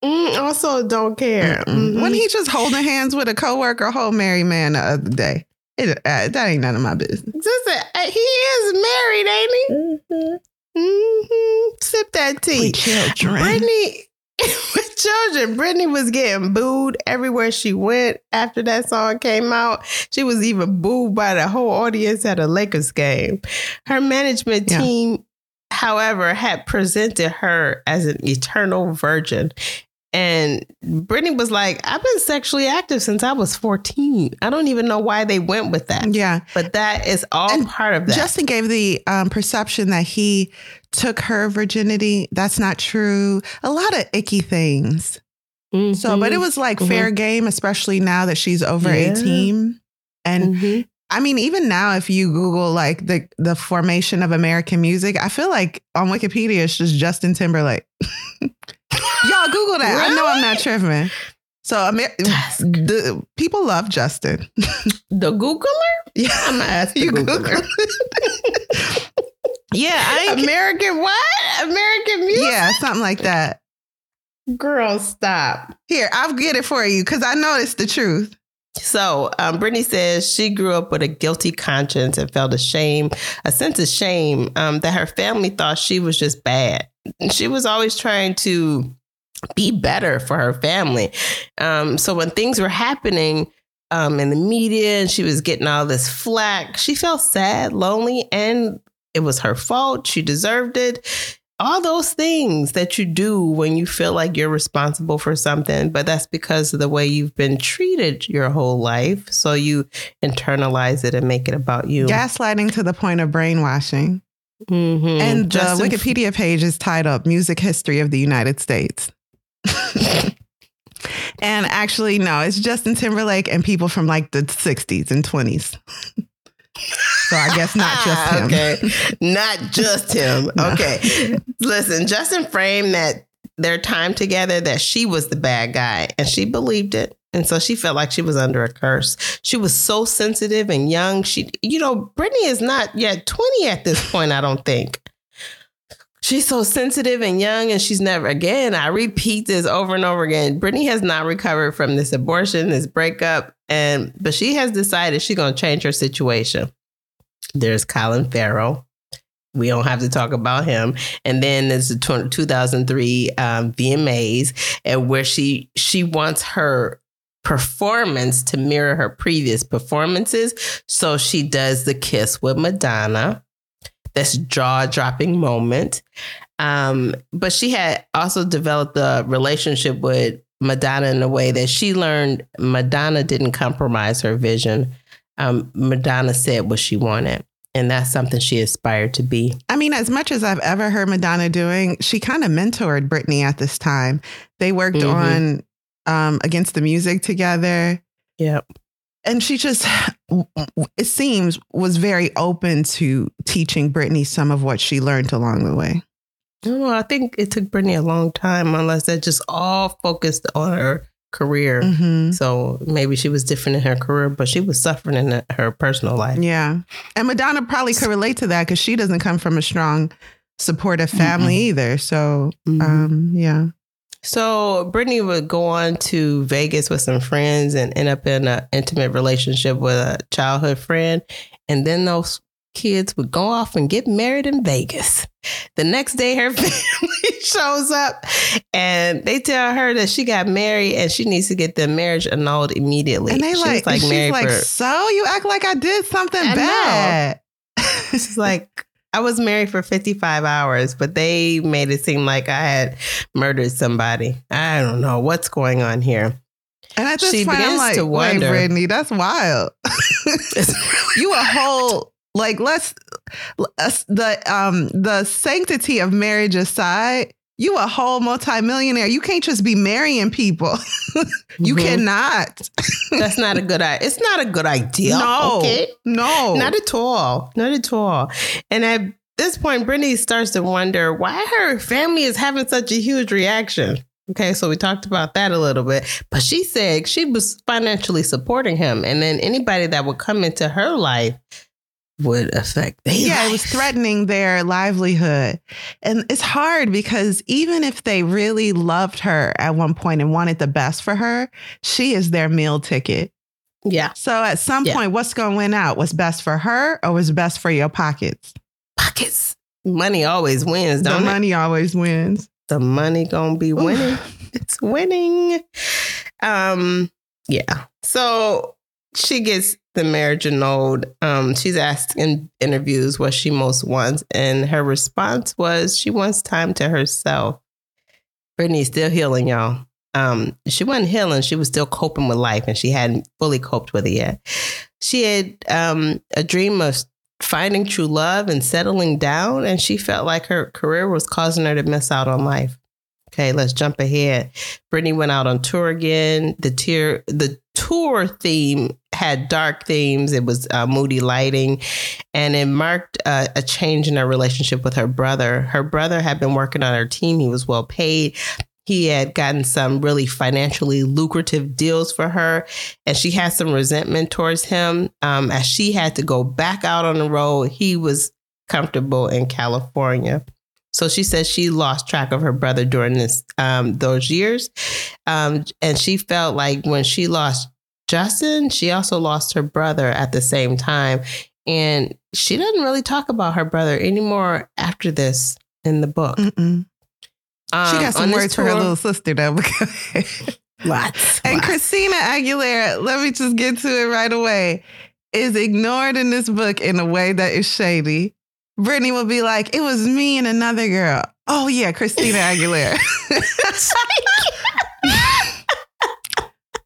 Mm, also don't care. Mm-mm. Mhm. When he just holding hands with a coworker, whole married man the other day, it, uh, that ain't none of my business. Listen, uh, he is married, ain't he? hmm Sip that tea. With children. Britney, with children, Britney was getting booed everywhere she went after that song came out. She was even booed by the whole audience at a Lakers game. Her management Yeah. team, however, had presented her as an eternal virgin. And Britney was like, I've been sexually active since I was 14. I don't even know why they went with that. Yeah. But that is all And part of that. Justin gave the um, perception that he took her virginity. That's not true. A lot of icky things. Mm-hmm. So, but it was like Mhm. fair game, especially now that she's over Yeah. 18. And Mhm. I mean, even now, if you Google like the the formation of American music, I feel like on Wikipedia it's just Justin Timberlake. Y'all Google that. I know I'm not tripping. So Amer- the people love Justin. the Googler? Yeah, I'm gonna ask you Googler. Google. yeah, I ain't, American what? American music? yeah, something like that. Girl, stop. Here, I'll get it for you because I know it's the truth. So, um, Britney says she grew up with a guilty conscience and felt a shame, a sense of shame um, that her family thought she was just bad. She was always trying to be better for her family. Um, so when things were happening um, in the media and she was getting all this flack, she felt sad, lonely, and it was her fault. She deserved it. All those things that you do when you feel like you're responsible for something, but that's because of the way you've been treated your whole life. So you internalize it and make it about you. Gaslighting to the point of brainwashing. Mhm. And the Justin- Wikipedia page is titled Music History of the United States. And actually, no, it's Justin Timberlake and people from like the 60s and 20s. so I guess not just him. okay. Not just him. No. Okay. Listen, Justin framed that their time together that she was the bad guy and she believed it. And so she felt like she was under a curse. She was so sensitive and young. She, you know, Britney is not yet 20 at this point, I don't think. She's so sensitive and young, and she's never, again, I repeat this over and over again. Britney has not recovered from this abortion, this breakup, and but she has decided she's going to change her situation. There's Colin Farrell. We don't have to talk about him. And then there's the tw- 2003 um, VMAs, and where she she wants her performance to mirror her previous performances. So she does the kiss with Madonna. This jaw dropping moment. Um, but she had also developed a relationship with Madonna in a way that she learned Madonna didn't compromise her vision. Um, Madonna said what she wanted. And that's something she aspired to be. I mean, as much as I've ever heard Madonna doing, she kind of mentored Britney at this time. They worked Mhm. on um, Against the Music together. Yep. And she just it seems was very open to teaching Britney some of what she learned along the way. I don't know. I think it took Britney a long time, unless that just all focused on her career. hmm So maybe she was different in her career, but she was suffering in her personal life. Yeah, and Madonna probably could relate to that because she doesn't come from a strong, supportive family either. So, Mhm. um, yeah, So Britney would go on to Vegas with some friends and end up in an intimate relationship with a childhood friend. And then those kids would go off and get married in Vegas. The next day, her family shows up and they tell her that she got married and she needs to get the marriage annulled immediately. and they She was like, she's like, for- so you act like I did something I know. bad. She's like, I was married for 55 hours, but they made it seem like I had murdered somebody. I don't know what's going on here. And at this She point, I'm like, to wait, Britney, that's wild. you a whole like let's let's- the um the sanctity of marriage aside. You a whole multimillionaire. You can't just be marrying people. you Mhm. cannot. That's not a good idea. It's not a good idea. No. Okay. No. Not at all. Not at all. And at this point, Britney starts to wonder why her family is having such a huge reaction. Okay, so we talked about that a little bit. But she said she was financially supporting him. And then anybody that would come into her life would affect their yeah, it was threatening their livelihood. And it's hard because even if they really loved her at one point and wanted the best for her, she is their meal ticket. Yeah. So at some Yeah. point, what's going to win out? What's best for her or what's best for your pockets? Pockets. Money always wins, The don't it? money always wins. The money gonna be winning. it's winning. Um, yeah. So she gets the marriage annulled. Um, she's asked in interviews what she most wants, and her response was she wants time to herself. Britney's still healing, y'all. Um, she wasn't healing, she was still coping with life, and she hadn't fully coped with it yet. She had um, a dream of finding true love and settling down, and she felt like her career was causing her to miss out on life Okay, let's jump ahead. Britney went out on tour again. The tier, the tour theme had dark themes. It was uh, moody lighting, and it marked uh, a change in her relationship with her brother. Her brother had been working on her team. He was well paid. He had gotten some really financially lucrative deals for her, and she had some resentment towards him. Um, as she had to go back out on the road, he was comfortable in California. So she says she lost track of her brother during this um, those years, um, and she felt like when she lost Justin, she also lost her brother at the same time, and she doesn't really talk about her brother anymore after this in the book. Um, she got some on this words for her little sister though. Lots. and lots. Christina Aguilera, let me just get to it right away, is ignored in this book in a way that is shady. Britney will be like, it was me and another girl. Oh yeah, Christina Aguilera.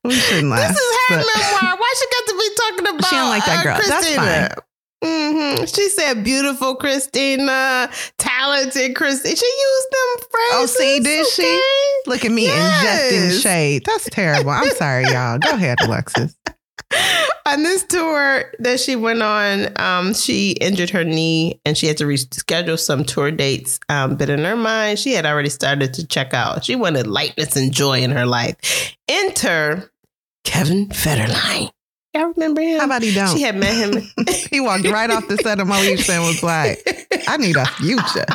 we shouldn't laugh. This is her memoir. Why she got to be talking about? She don't like that uh, girl. That's Christina? hmm She said, "Beautiful Christina, talented Christina." She used them phrases. Oh, see, did she? Look at me Yes. injecting shade. That's terrible. I'm sorry, y'all. Go ahead, Alexis. on this tour that she went on, um, she injured her knee and she had to reschedule some tour dates. Um, but in her mind, she had already started to check out. She wanted lightness and joy in her life. Enter Kevin Federline. Y'all remember him? How about he don't? She had met him. he walked right off the set of My Moesha and was like, I need a future.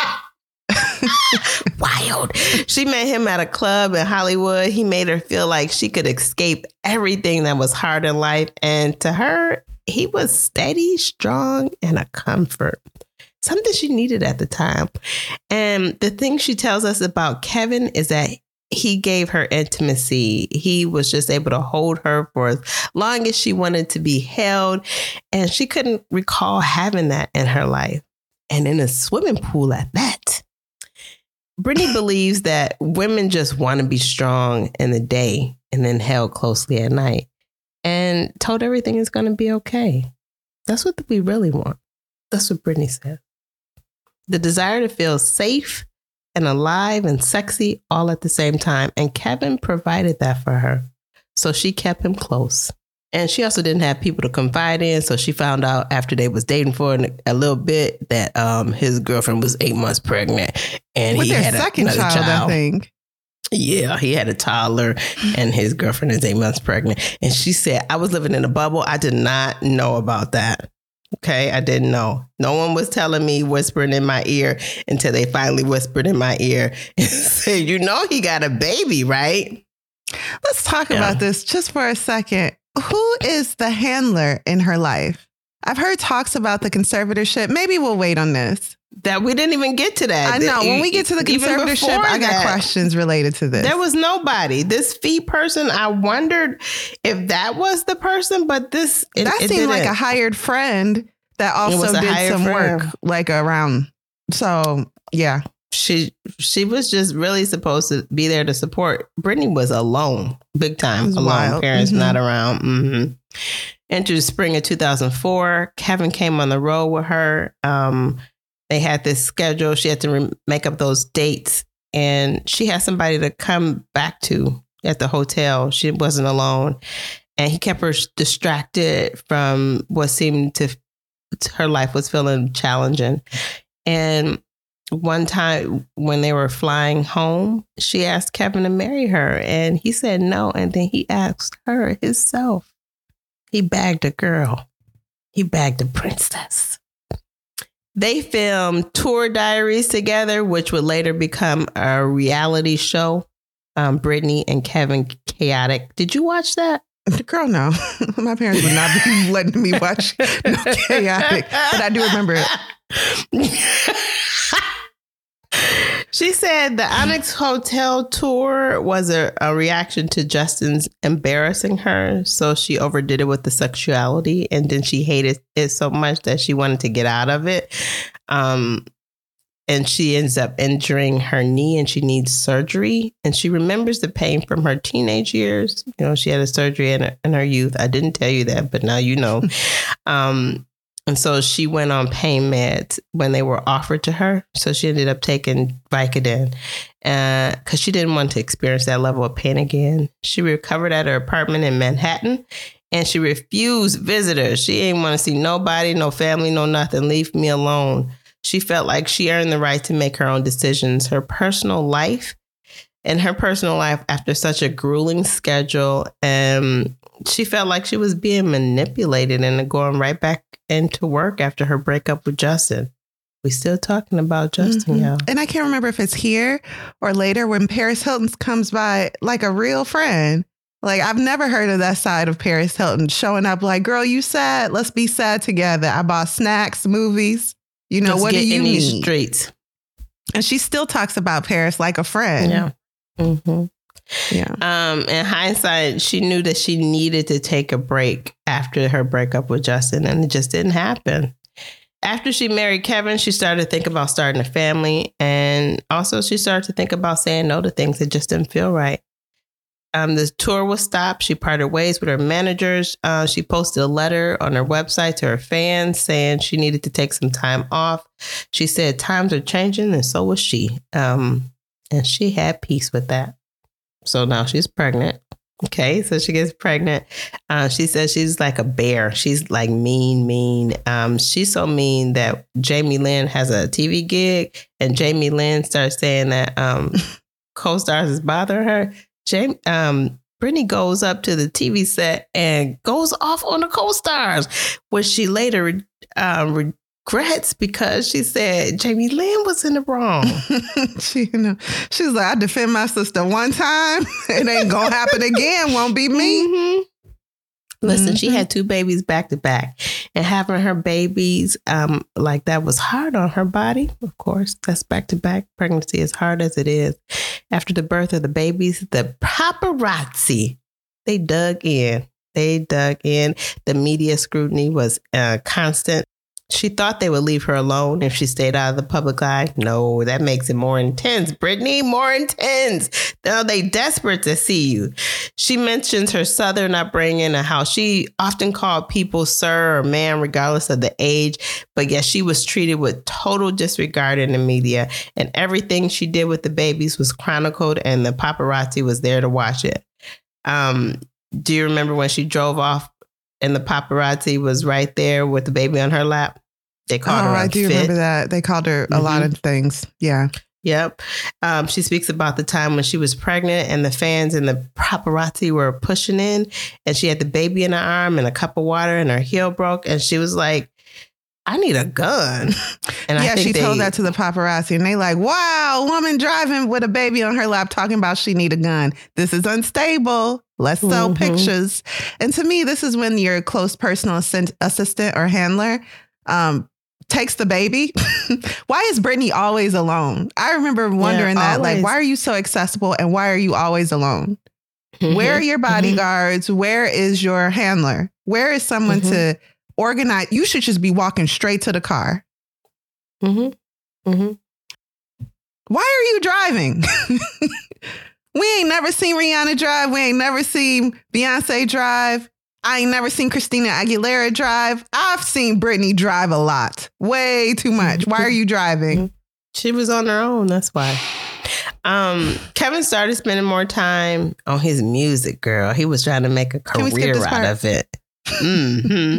wild. She met him at a club in Hollywood. He made her feel like she could escape everything that was hard in life. And to her, he was steady, strong, and a comfort. Something she needed at the time. And the thing she tells us about Kevin is that he gave her intimacy. He was just able to hold her for as long as she wanted to be held. And she couldn't recall having that in her life. And in a swimming pool at that. Britney believes that women just want to be strong in the day and then held closely at night and told everything is going to be okay. That's what we really want. That's what Britney said. The desire to feel safe and alive and sexy all at the same time. And Kevin provided that for her. So she kept him close. And she also didn't have people to confide in. So she found out after they was dating for a little bit that um, his girlfriend was eight months pregnant. And With he had a- second another child, I think. yeah, he had a toddler and his girlfriend is eight months pregnant. And she said, I was living in a bubble. I did not know about that. Okay, I didn't know. No one was telling me, whispering in my ear until they finally whispered in my ear and said, You know, he got a baby, right? Let's talk Yeah. about this just for a second. Who is the handler in her life? I've heard talks about the conservatorship. Maybe we'll wait on this. That we didn't even get to that. I know. When we get to the conservatorship, I got that, questions related to this. There was nobody. This fee person, I wondered if that was the person, but this it, that it seemed like didn't. a hired friend that also did some friend. work like around. So yeah, she she was just really supposed to be there to support. Britney was alone, big time alone. wild. Parents Mhm. not around. hmm Into the spring of 2004, Kevin came on the road with her. Um, they had this schedule. She had to re- make up those dates, and she had somebody to come back to at the hotel. She wasn't alone, and he kept her distracted from what seemed to her life was feeling challenging. And one time when they were flying home, she asked Kevin to marry her, and he said no. And then he asked her himself. He bagged a girl. He bagged a princess. They filmed tour diaries together, which would later become a reality show. Um, Britney and Kevin Chaotic. Did you watch that? The girl, no, my parents would not be letting me watch no chaotic, but I do remember it. she said the Onyx Hotel tour was a, a reaction to Justin's embarrassing her. So she overdid it with the sexuality. And then she hated it so much that she wanted to get out of it. Um, and she ends up injuring her knee and she needs surgery. And she remembers the pain from her teenage years. You know, she had a surgery in her, in her youth. I didn't tell you that, but now you know. um, And so she went on pain meds when they were offered to her. So she ended up taking Vicodin because uh, she didn't want to experience that level of pain again. She recovered at her apartment in Manhattan and she refused visitors. She didn't want to see nobody, no family, no nothing. Leave me alone. She felt like she earned the right to make her own decisions. Her personal life and her personal life after such a grueling schedule, and she felt like she was being manipulated into going right back into work after her breakup with Justin. We still talking about Justin, mm-hmm. y'all. And I can't remember if it's here or later when Paris Hilton comes by like a real friend. Like I've never heard of that side of Paris Hilton showing up like, girl, you sad? Let's be sad together. I bought snacks, movies. You know, Let's what do you need? Streets. And she still talks about Paris like a friend. Yeah. Mm-hmm. Yeah. Um, in hindsight, she knew that she needed to take a break after her breakup with Justin, and it just didn't happen. After she married Kevin, she started to think about starting a family, and also she started to think about saying no to things that just didn't feel right. Um, the tour was stopped. She parted ways with her managers. Uh, she posted a letter on her website to her fans saying she needed to take some time off. She said times are changing, and so was she. Um, and she had peace with that. So now she's pregnant. Okay, so she gets pregnant. Uh, she says she's like a bear. She's like mean, mean. Um, she's so mean that Jamie Lynn has a TV gig, and Jamie Lynn starts saying that um, co-stars is bothering her. Jamie, um, Britney goes up to the TV set and goes off on the co-stars, which she later uh, regrets because she said Jamie Lynn was in the wrong. she, you know, she was like, I defend my sister one time. it ain't gonna happen again. Won't be me. Mm-hmm. Listen, mm-hmm. she had two babies back to back, and having her babies um, like that was hard on her body. Of course, that's back to back pregnancy, as hard as it is. After the birth of the babies, the paparazzi they dug in. They dug in. The media scrutiny was uh, constant. She thought they would leave her alone if she stayed out of the public eye. No, that makes it more intense. Britney, more intense. Now they desperate to see you. She mentions her southern upbringing and how she often called people sir or man, regardless of the age. But yet she was treated with total disregard in the media. And everything she did with the babies was chronicled, and the paparazzi was there to watch it. Um, do you remember when she drove off and the paparazzi was right there with the baby on her lap. They called oh, her. I do fit. remember that. They called her a mm-hmm. lot of things. Yeah. Yep. Um, she speaks about the time when she was pregnant and the fans and the paparazzi were pushing in, and she had the baby in her arm and a cup of water, and her heel broke, and she was like, I need a gun. And yeah, she they, told that to the paparazzi, and they like, wow, woman driving with a baby on her lap talking about she need a gun. This is unstable. Let's sell mm-hmm. pictures. And to me, this is when your close personal assistant or handler um, takes the baby. why is Britney always alone? I remember wondering yeah, that. Like, why are you so accessible and why are you always alone? Mm-hmm. Where are your mm-hmm. bodyguards? Mm-hmm. Where is your handler? Where is someone mm-hmm. to organize. You should just be walking straight to the car. Mm-hmm. Mm-hmm. Why are you driving? we ain't never seen Rihanna drive. We ain't never seen Beyonce drive. I ain't never seen Christina Aguilera drive. I've seen Britney drive a lot, way too much. Why are you driving? She was on her own. That's why. Um, Kevin started spending more time on his music, girl. He was trying to make a career out of it. Mm-hmm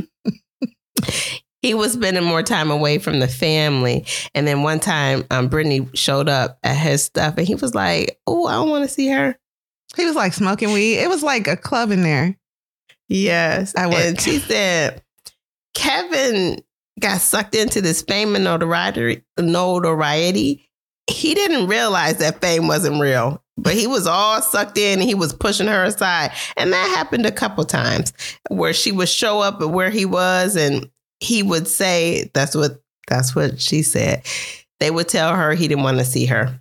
he was spending more time away from the family. And then one time, um, Britney showed up at his stuff and he was like, Oh, I don't want to see her. He was like smoking weed. It was like a club in there. Yes. I And she said, Kevin got sucked into this fame and notoriety. notoriety. He didn't realize that fame wasn't real, but he was all sucked in and he was pushing her aside. And that happened a couple times where she would show up at where he was and he would say that's what that's what she said. They would tell her he didn't want to see her.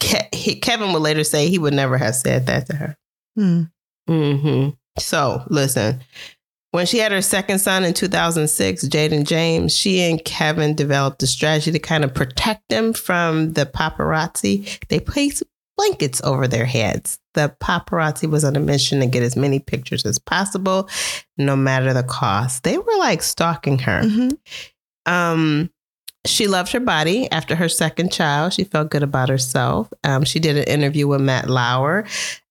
Ke- Kevin would later say he would never have said that to her. Hmm. Mm-hmm. So listen, when she had her second son in 2006, Jayden James, she and Kevin developed a strategy to kind of protect them from the paparazzi. They placed blankets over their heads. The paparazzi was on a mission to get as many pictures as possible, no matter the cost. They were like stalking her. Mhm. Um, she loved her body after her second child. She felt good about herself. Um, she did an interview with Matt Lauer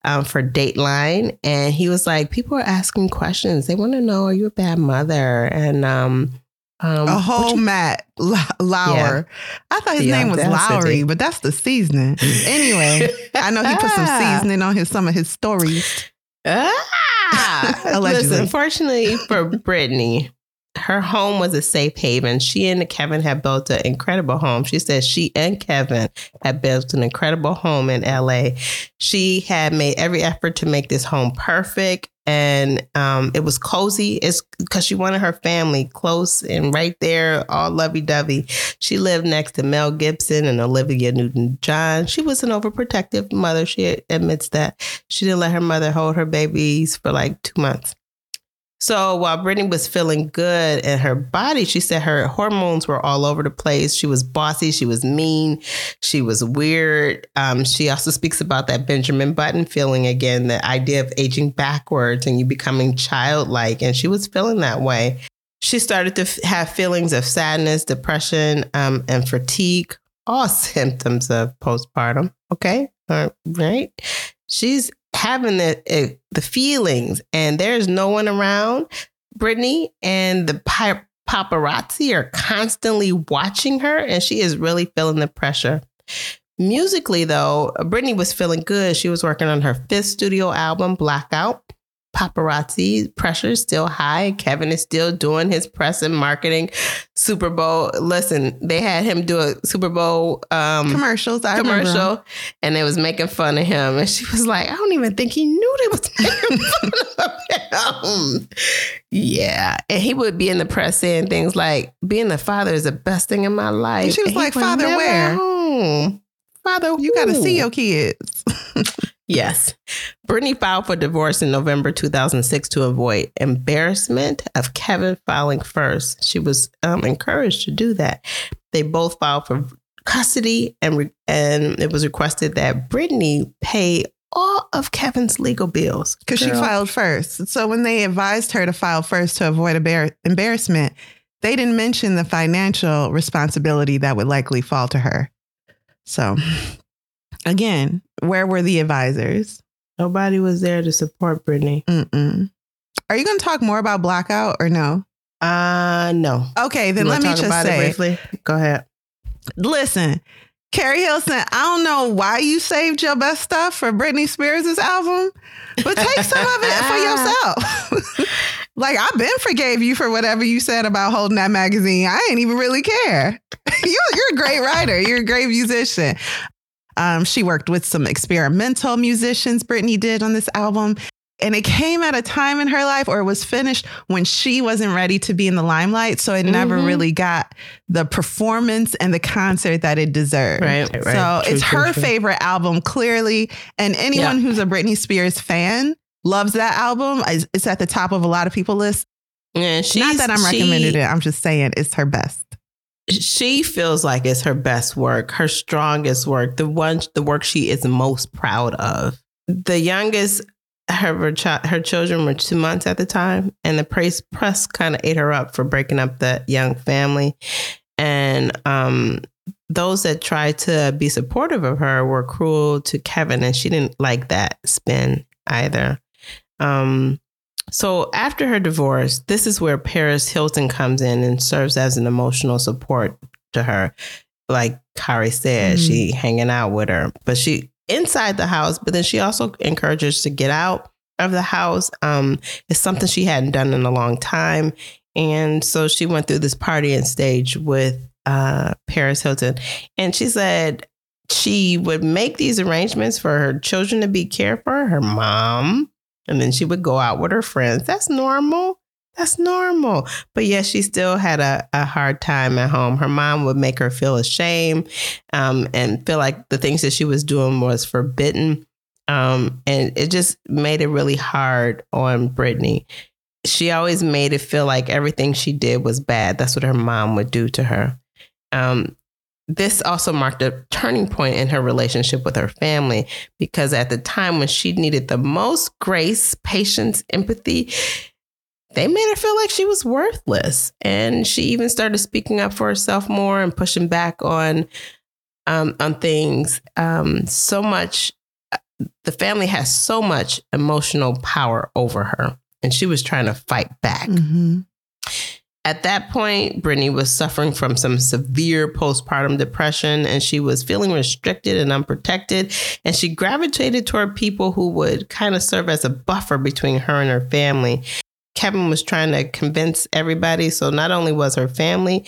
um, for Dateline, and he was like, "People are asking questions. They want to know, are you a bad mother?" And um, um, A whole you- Matt La- Lauer. I thought his The name was. Lowry, but that's the seasoning. Anyway, I know he put some Ah. seasoning on his some of his stories. Ah! Allegedly. Listen, fortunately for Britney, her home was a safe haven. She and Kevin had built an incredible home. She said she and Kevin had built an incredible home in LA. She had made every effort to make this home perfect. And um, it was cozy. It's because she wanted her family close and right there, all lovey dovey. She lived next to Mel Gibson and Olivia Newton John. She was an overprotective mother. She admits that. She didn't let her mother hold her babies for like two months. So while Britney was feeling good in her body, she said her hormones were all over the place. She was bossy, she was mean, she was weird. Um, she also speaks about that Benjamin Button feeling again, the idea of aging backwards and you becoming childlike. And she was feeling that way. She started to f- have feelings of sadness, depression, um, and fatigue, all symptoms of postpartum. Okay. All right. She's having the uh, the feelings, and there's no one around. Britney and the paparazzi are constantly watching her, and she is really feeling the pressure. Musically, though, Britney was feeling good. She was working on her fifth studio album, Blackout. Paparazzi pressure is still high. Kevin is still doing his press and marketing. Super Bowl. Listen, they had him do a Super Bowl um, Commercials. I remember commercial and they was making fun of him. And she was like, I don't even think he knew they was making fun of him. Yeah. And he would be in the press saying things like, being a father is the best thing in my life. And she was he like, "Father, where?" home. Father, You got to see your kids. Yes. Britney filed for divorce in November 2006 to avoid embarrassment of Kevin filing first. She was um, encouraged to do that. They both filed for custody, and re- and it was requested that Britney pay all of Kevin's legal bills Because she filed first. So when they advised her to file first to avoid embar- embarrassment, they didn't mention the financial responsibility that would likely fall to her. So again, where were the advisors? Nobody was there to support Britney. Mm-mm. Are you going to talk more about blackout or no? Uh no. Okay, then let me just say, briefly. Go ahead. listen, Keri Hilson, I don't know why you saved your best stuff for Britney Spears' album, but take some of it for yourself. like I've been forgave you for whatever you said about holding that magazine. I ain't even really care. you, you're a great writer. You're a great musician. Um, she worked with some experimental musicians. Britney did on this album. And it came at a time in her life, or it was finished when she wasn't ready to be in the limelight. So it never Mhm. really got the performance and the concert that it deserved. Right, right. So True, it's true, her true. favorite album, clearly. And anyone who's a Britney Spears fan loves that album. It's- It's at the top of a lot of people lists. And she's, Not that I'm she- recommending it. I'm just saying it's her best. She feels like it's her best work, her strongest work, the one the work she is most proud of. The youngest her her, chi- her children were two months at the time, and the press press kind of ate her up for breaking up the young family. And um, those that tried to be supportive of her were cruel to Kevin, and she didn't like that spin either. Um, so after her divorce, this is where Paris Hilton comes in and serves as an emotional support to her. Like Kari said, Mhm. she hanging out with her, but she inside the house, but then she also encourages to get out of the house. Um, it's something she hadn't done in a long time. And so she went through this partying stage with uh, Paris Hilton. And she said she would make these arrangements for her children to be cared for, her mom, and then she would go out with her friends. That's normal. That's normal. But yes, she still had a, a hard time at home. Her mom would make her feel ashamed um, and feel like the things that she was doing was forbidden. Um, and it just made it really hard on Britney. She always made it feel like everything she did was bad. That's what her mom would do to her. Um, this also marked a turning point in her relationship with her family because at the time when she needed the most grace, patience, empathy, they made her feel like she was worthless. And she even started speaking up for herself more and pushing back on um, on things. Um, so much, the family has so much emotional power over her, and she was trying to fight back. Mm-hmm. At that point, Britney was suffering from some severe postpartum depression and she was feeling restricted and unprotected. And she gravitated toward people who would kind of serve as a buffer between her and her family. Kevin was trying to convince everybody. So not only was her family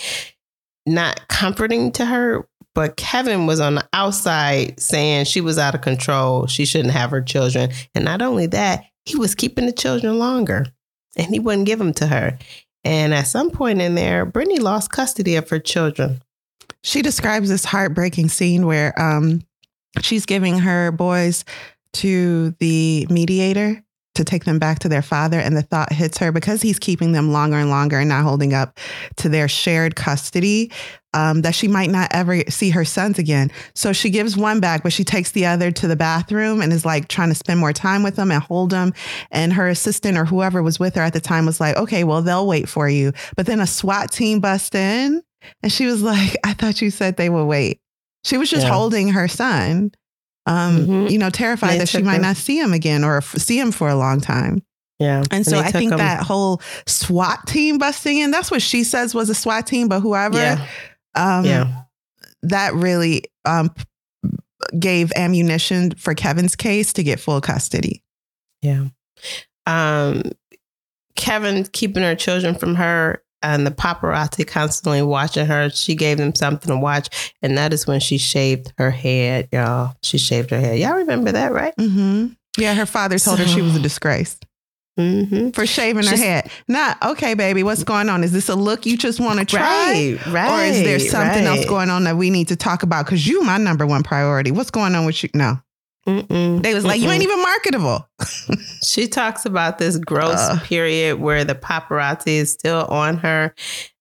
not comforting to her, but Kevin was on the outside saying she was out of control. She shouldn't have her children. And not only that, he was keeping the children longer and he wouldn't give them to her. And at some point in there, Britney lost custody of her children. She describes this heartbreaking scene where um, she's giving her boys to the mediator to take them back to their father. And the thought hits her because he's keeping them longer and longer and not holding up to their shared custody. Um, that she might not ever see her sons again. So she gives one back, but she takes the other to the bathroom and is like trying to spend more time with them and hold them. And her assistant or whoever was with her at the time was like, okay, well, they'll wait for you. But then a SWAT team bust in and she was like, I thought you said they would wait. She was just Yeah. holding her son um, Mhm. you know, terrified that she might not see him again or f- see him for a long time. Yeah. And so they I think that whole SWAT team busting in, that's what she says was a SWAT team, but whoever, Yeah. um, Yeah. that really um, gave ammunition for Kevin's case to get full custody. Yeah. Um, Kevin keeping her children from her and the paparazzi constantly watching her. She gave them something to watch. And that is when she shaved her head, y'all. She shaved her head. Y'all remember that, right? Mm-hmm. Yeah, her father told her she was a disgrace Mm-hmm. for shaving her head. Not, okay, baby, what's going on? Is this a look you just want to try? Right, right. or is there something else going on that we need to talk about? Because you my number one priority. What's going on with you? No. Mm-mm. They was like, you Mm-mm. ain't even marketable. She talks about this gross Ugh. period where the paparazzi is still on her,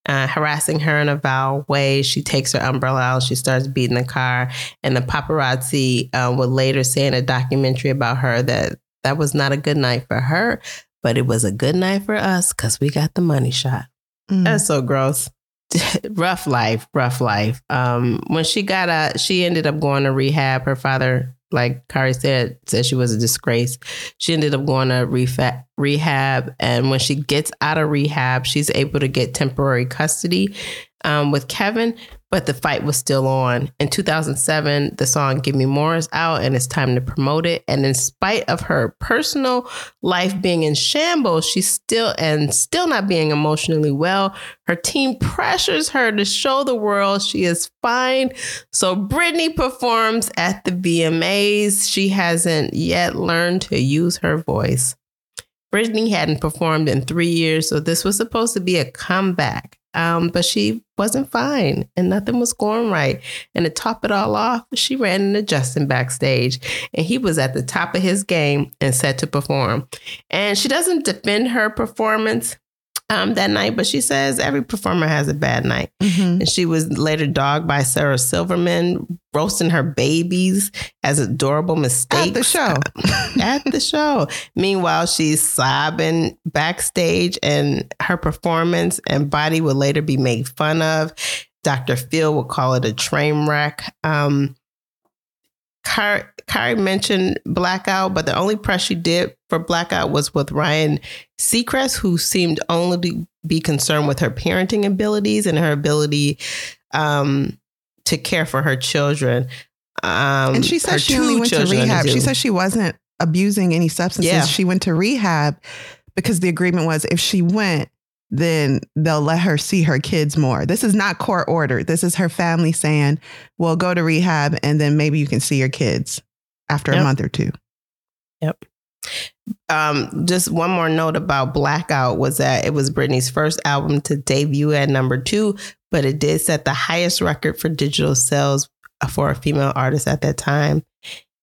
uh, harassing her in a vile way. She takes her umbrella out. She starts beating the car. And the paparazzi uh, would later say in a documentary about her that that was not a good night for her, but it was a good night for us because we got the money shot. Mm. That's so gross. rough life, rough life. Um, when she got out, she ended up going to rehab. Her father, like Kari said, said she was a disgrace. She ended up going to rehab, and when she gets out of rehab, she's able to get temporary custody um, with Kevin. But the fight was still on. In 2007, the song "Give Me More" is out, and it's time to promote it. And in spite of her personal life being in shambles, she's still and still not being emotionally well. Her team pressures her to show the world she is fine. So Britney performs at the VMAs. She hasn't yet learned to use her voice. Britney hadn't performed in three years, so this was supposed to be a comeback. Um, but she wasn't fine and nothing was going right. And to top it all off, she ran into Justin backstage and he was at the top of his game and set to perform. And she doesn't defend her performance um, that night, but she says every performer has a bad night. Mhm. And she was later dogged by Sarah Silverman, roasting her babies as adorable mistakes At the show. at the show. Meanwhile, she's sobbing backstage, and her performance and body will later be made fun of. Dr. Phil will call it a train wreck. Um, Kari mentioned Blackout, but the only press she did for Blackout was with Ryan Seacrest, who seemed only to be concerned with her parenting abilities and her ability um, to care for her children. Um, and she her said she only went to rehab. She too. said she wasn't abusing any substances. Yeah. She went to rehab because the agreement was if she went, then they'll let her see her kids more. This is not court ordered. This is her family saying, well, go to rehab and then maybe you can see your kids after a month or two. Um, just one more note about Blackout was that it was Britney's first album to debut at number two, but it did set the highest record for digital sales for a female artist at that time.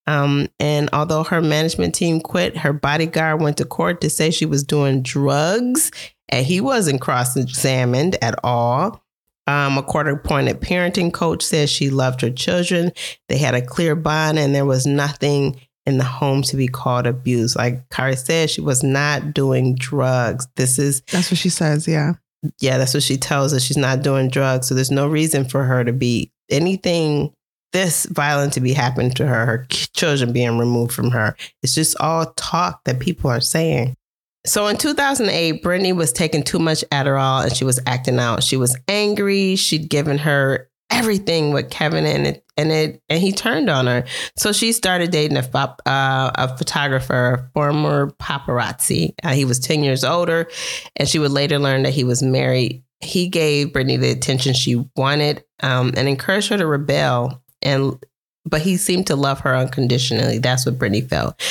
Um, and although her management team quit, her bodyguard went to court to say she was doing drugs and he wasn't cross examined at all. Um, a court appointed parenting coach says she loved her children. They had a clear bond, and there was nothing in the home to be called abuse. Like Kari said, she was not doing drugs. This is That's what she says. Yeah. yeah, that's what she tells us. She's not doing drugs. So there's no reason for her to be anything this violent to be happening to her, her children being removed from her. It's just all talk that people are saying. So in 2008, Britney was taking too much Adderall and she was acting out. She was angry. She'd given her everything with Kevin and it, and it, and he turned on her. So she started dating a, uh, a photographer, a former paparazzi. Uh, he was 10 years older and she would later learn that he was married. He gave Britney the attention she wanted um, and encouraged her to rebel. And but he seemed to love her unconditionally. That's what Britney felt.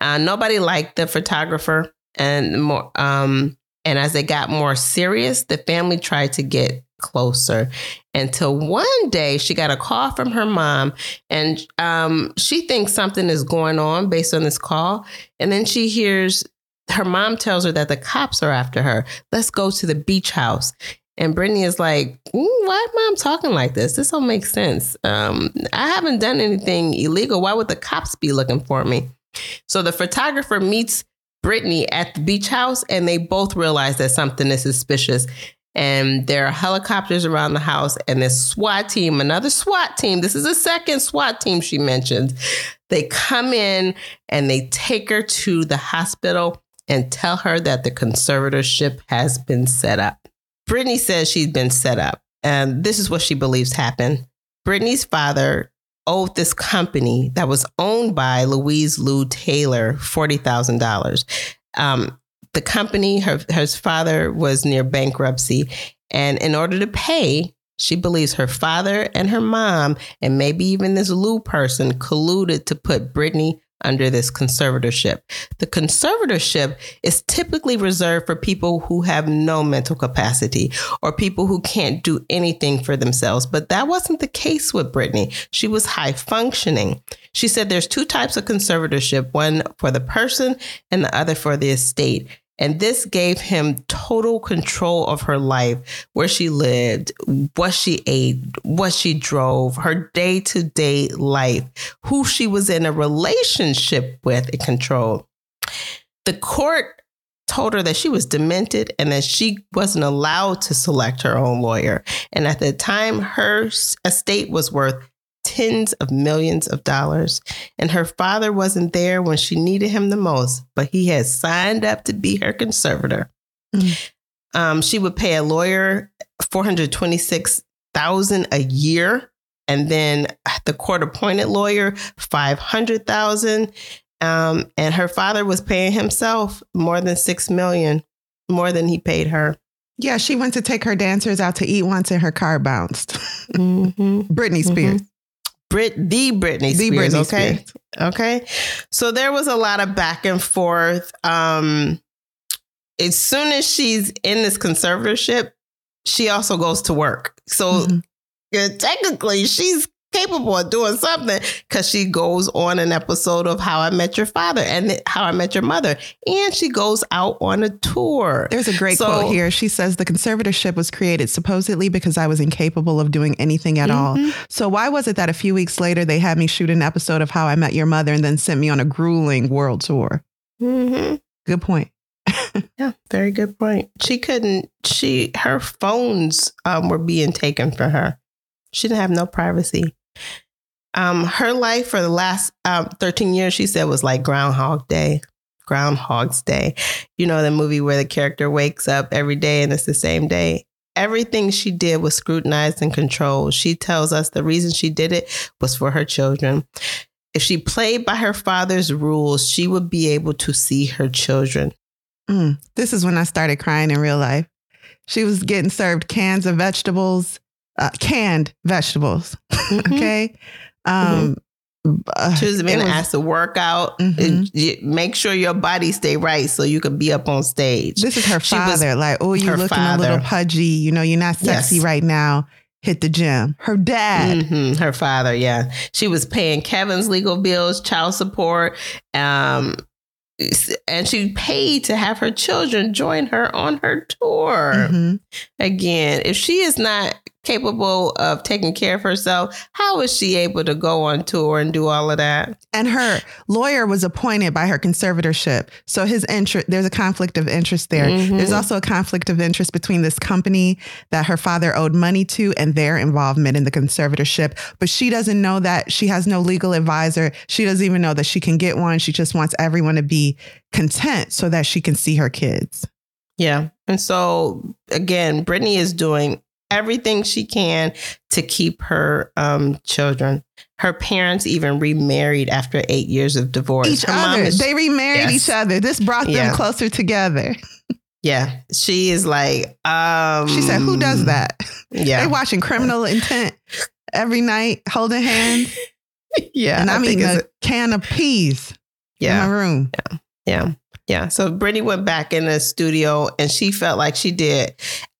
Uh, nobody liked the photographer and more um and as they got more serious the family tried to get closer until one day she got a call from her mom and um she thinks something is going on based on this call and then she hears her mom tells her that the cops are after her let's go to the beach house and Britney is like, mm, why mom talking like this? This don't make sense. Um, I haven't done anything illegal. Why would the cops be looking for me? So the photographer meets Britney at the beach house, and they both realize that something is suspicious. And there are helicopters around the house, and this SWAT team, another SWAT team, this is a second SWAT team she mentioned. They come in and they take her to the hospital and tell her that the conservatorship has been set up. Britney says she's been set up, and this is what she believes happened. Britney's father owed this company that was owned by Louise Lou Taylor $40,000. Um, the company, her, her father was near bankruptcy. And in order to pay, she believes her father and her mom, and maybe even this Lou person, colluded to put Britney under this conservatorship. The conservatorship is typically reserved for people who have no mental capacity or people who can't do anything for themselves. But that wasn't the case with Britney. She was high functioning. She said there's two types of conservatorship one for the person and the other for the estate. And this gave him total control of her life, where she lived, what she ate, what she drove, her day to day life, who she was in a relationship with, it controlled. The court told her that she was demented and that she wasn't allowed to select her own lawyer. And at the time, her estate was worth tens of millions of dollars. And her father wasn't there when she needed him the most, but he had signed up to be her conservator. Mm. Um, she would pay a lawyer 426000 a year and then the court appointed lawyer 500000 um, and her father was paying himself more than 6 million more than he paid her yeah, she went to take her dancers out to eat once and her car bounced. Mm-hmm. Britney Spears. Mm-hmm. Brit the Britney Spears. The Britney okay. Spears. Okay. So there was a lot of back and forth. Um as soon as she's in this conservatorship, she also goes to work. So mm-hmm. technically she's capable of doing something because she goes on an episode of How I Met Your Father and How I Met Your Mother, and she goes out on a tour. There's a great so, quote here. She says, The conservatorship was created supposedly because I was incapable of doing anything at mm-hmm. all. So, why was it that a few weeks later they had me shoot an episode of How I Met Your Mother and then sent me on a grueling world tour? Mm-hmm. Good point. yeah, very good point. She couldn't, she, her phones um, were being taken for her. She didn't have no privacy. Um, her life for the last um, 13 years, she said, was like Groundhog Day. Groundhog's Day. You know, the movie where the character wakes up every day and it's the same day. Everything she did was scrutinized and controlled. She tells us the reason she did it was for her children. If she played by her father's rules, she would be able to see her children. Mm, this is when I started crying in real life. She was getting served cans of vegetables uh, canned vegetables. Mm-hmm. okay. Um, mm-hmm. uh, was being asked to work out. Mm-hmm. Make sure your body stay right so you can be up on stage. This is her she father. like, oh, you're looking father. a little pudgy. You know, you're not sexy yes. right now. Hit the gym. Her dad, mm-hmm. her father, yeah. She was paying Kevin's legal bills, child support, um, and she paid to have her children join her on her tour. Mm-hmm. Again, if she is not capable of taking care of herself. How was she able to go on tour and do all of that? And her lawyer was appointed by her conservatorship. So his interest, there's a conflict of interest there. Mhm. There's also a conflict of interest between this company that her father owed money to and their involvement in the conservatorship. But she doesn't know that. She has no legal advisor. She doesn't even know that she can get one. She just wants everyone to be content so that she can see her kids. Yeah. And so again, Britney is doing everything she can to keep her um, children. Her parents even remarried after eight years of divorce. Each her other. is- They remarried Yes. each other. This brought them Yeah. closer together. yeah, she is like, um, She said, Who does that? Yeah, They watching criminal intent every night, holding hands. yeah, and I I'm think eating it's- a can of peas yeah. in my room. Yeah. Yeah. So Britney went back in the studio and she felt like she did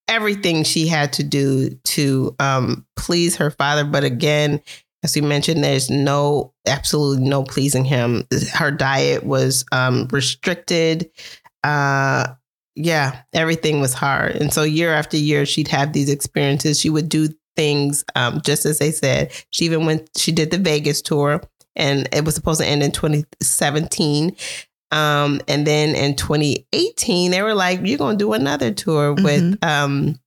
everything she had to do to um, please her father. But again, as we mentioned, there's no, absolutely no pleasing him. Her diet was um, restricted. Uh, yeah, everything was hard. And so year after year, she'd have these experiences. She would do things um, just as they said. She even went, she did the Vegas tour and it was supposed to end in 2017. Um, and then in 2018, they were like, "You're gonna do another tour with um."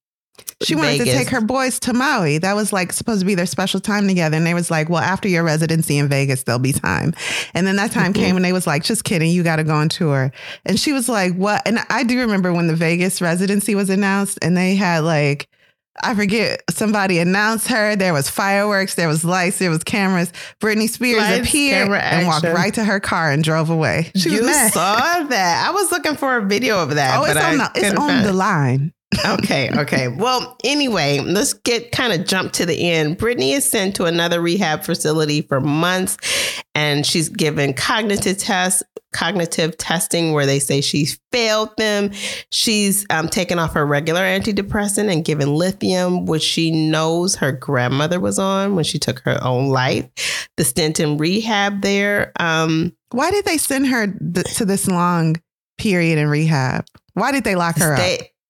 She wanted to take her boys to Maui. That was like supposed to be their special time together. And they was like, well, after your residency in Vegas, there'll be time. And then that time came and they was like, just kidding, you got to go on tour. And she was like, what? And I do remember when the Vegas residency was announced and they had like, I forget, somebody announced her. There was fireworks, there was lights, there was cameras. Britney Spears Lights, appeared and walked right to her car and drove away. She you saw that? I was looking for a video of that. oh, it's on, the, it's on the line. Okay, okay. Well, anyway, let's get kind of jump to the end. Britney is sent to another rehab facility for months, and she's given cognitive tests, cognitive testing, where they say she's failed them. She's um, taken off her regular antidepressant and given lithium, which she knows her grandmother was on when she took her own life. The stint in rehab there. Um, Why did they send her th- to this long period in rehab? Why did they lock her up?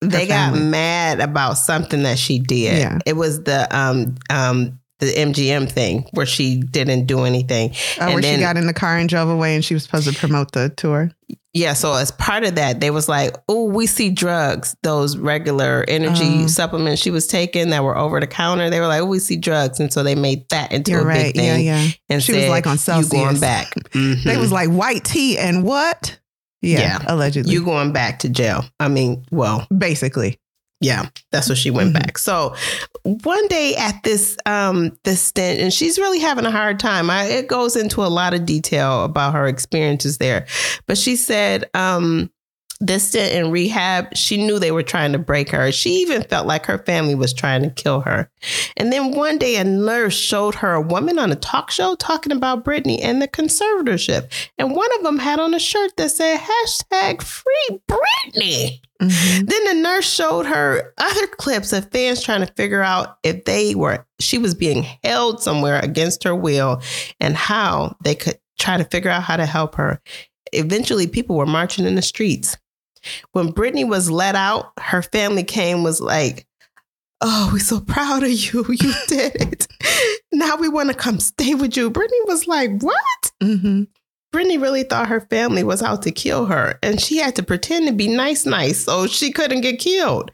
They they got mad about something that she did. Yeah. It was the um um the MGM thing where she didn't do anything. Oh, and where then- she got in the car and drove away and she was supposed to promote the tour. Yeah, so as part of that, they was like, "Oh, we see drugs, those regular energy Oh. supplements she was taking that were over the counter. They were like, "Oh, we see drugs," and so they made that into a right. big thing. yeah. yeah. And She was like on "You Celsius. going back? They Mhm. was like white tea and what? Yeah, Yeah. allegedly. you going back to jail? I mean, well, Basically. Yeah, that's what she went Mhm. back. So one day at this um this stint, and she's really having a hard time. I, it goes into a lot of detail about her experiences there, but she said um this stint in rehab, she knew they were trying to break her. She even felt like her family was trying to kill her. And then one day, a nurse showed her a woman on a talk show talking about Britney and the conservatorship. And one of them had on a shirt that said hashtag free Britney. Mhm. Then the nurse showed her other clips of fans trying to figure out if they were she was being held somewhere against her will and how they could try to figure out how to help her. Eventually people were marching in the streets. When Britney was let out, her family came was like, "Oh, we're so proud of you. You did it. Now we want to come stay with you." Britney was like, "What?" Mhm. Britney really thought her family was out to kill her, and she had to pretend to be nice, nice, so she couldn't get killed.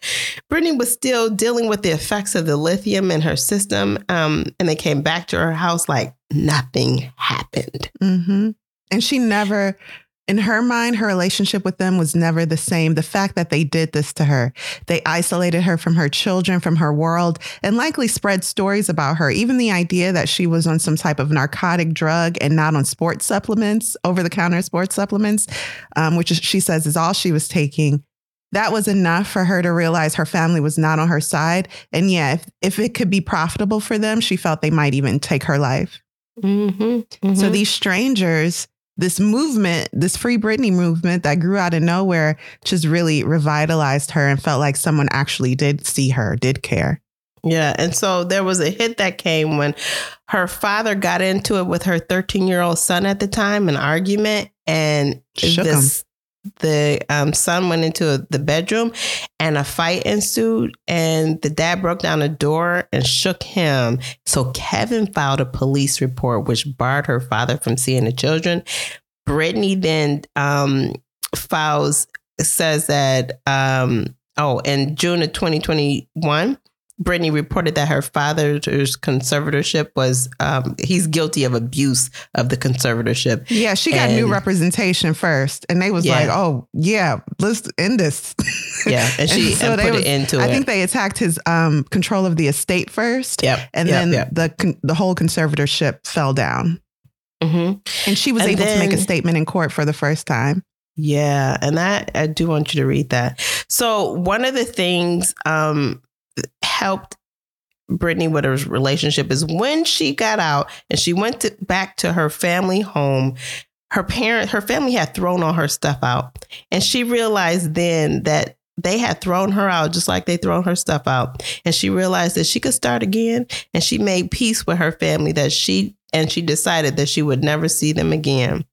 Britney was still dealing with the effects of the lithium in her system, um, and they came back to her house like nothing happened. hmm And she never, in her mind, her relationship with them was never the same. The fact that they did this to her, they isolated her from her children, from her world, and likely spread stories about her. Even the idea that she was on some type of narcotic drug and not on sports supplements, over the counter sports supplements, um, which is, she says is all she was taking. That was enough for her to realize her family was not on her side. And yeah, if, if it could be profitable for them, she felt they might even take her life. Mm-hmm, So these strangers, this movement, this Free Britney movement that grew out of nowhere, just really revitalized her and felt like someone actually did see her, did care. Yeah. And so there was a hit that came when her father got into it with her 13 year old son at the time, an argument. And Shook this, the um, son went into the bedroom and a fight ensued and the dad broke down a door and shook him. So kevin filed a police report which barred her father from seeing the children. Britney then um, files says that um, oh in june of 2021 Britney reported that her father's conservatorship was um, he's guilty of abuse of the conservatorship. Yeah, she got and, new representation first, and they was yeah. like, "Oh yeah, let's end this." Yeah, and she and so and put was, it into I it. think they attacked his um, control of the estate first. Yep, and yep, then yep. the the whole conservatorship fell down. Mm-hmm. And she was able then, to make a statement in court for the first time. Yeah, and that I do want you to read that. So one of the things um, helped Britney with her relationship is when she got out and she went to, back to her family home. Her parent, her family had thrown all her stuff out, and she realized then that they had thrown her out just like they thrown her stuff out. And she realized that she could start again, and she made peace with her family that she and she decided that she would never see them again.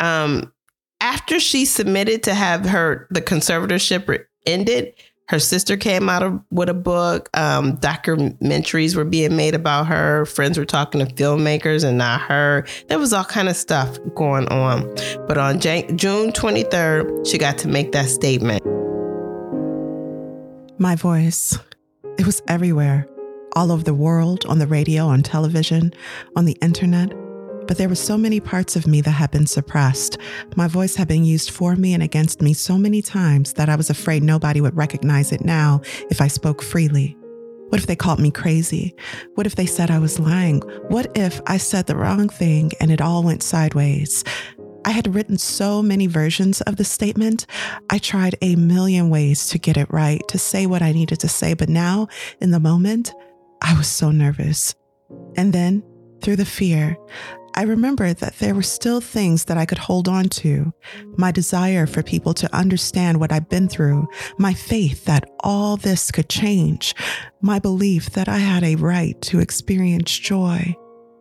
Um, after she submitted to have her the conservatorship ended, her sister came out of, with a book. Um, documentaries were being made about her. Friends were talking to filmmakers and not her. There was all kind of stuff going on. But on Jan- June 23rd, she got to make that statement. My voice, it was everywhere, all over the world, on the radio, on television, on the internet but there were so many parts of me that had been suppressed. My voice had been used for me and against me so many times that I was afraid nobody would recognize it now if I spoke freely. What if they called me crazy? What if they said I was lying? What if I said the wrong thing and it all went sideways? I had written so many versions of the statement. I tried a million ways to get it right, to say what I needed to say, but now, in the moment, I was so nervous. And then, through the fear, I remembered that there were still things that I could hold on to my desire for people to understand what I've been through, my faith that all this could change, my belief that I had a right to experience joy,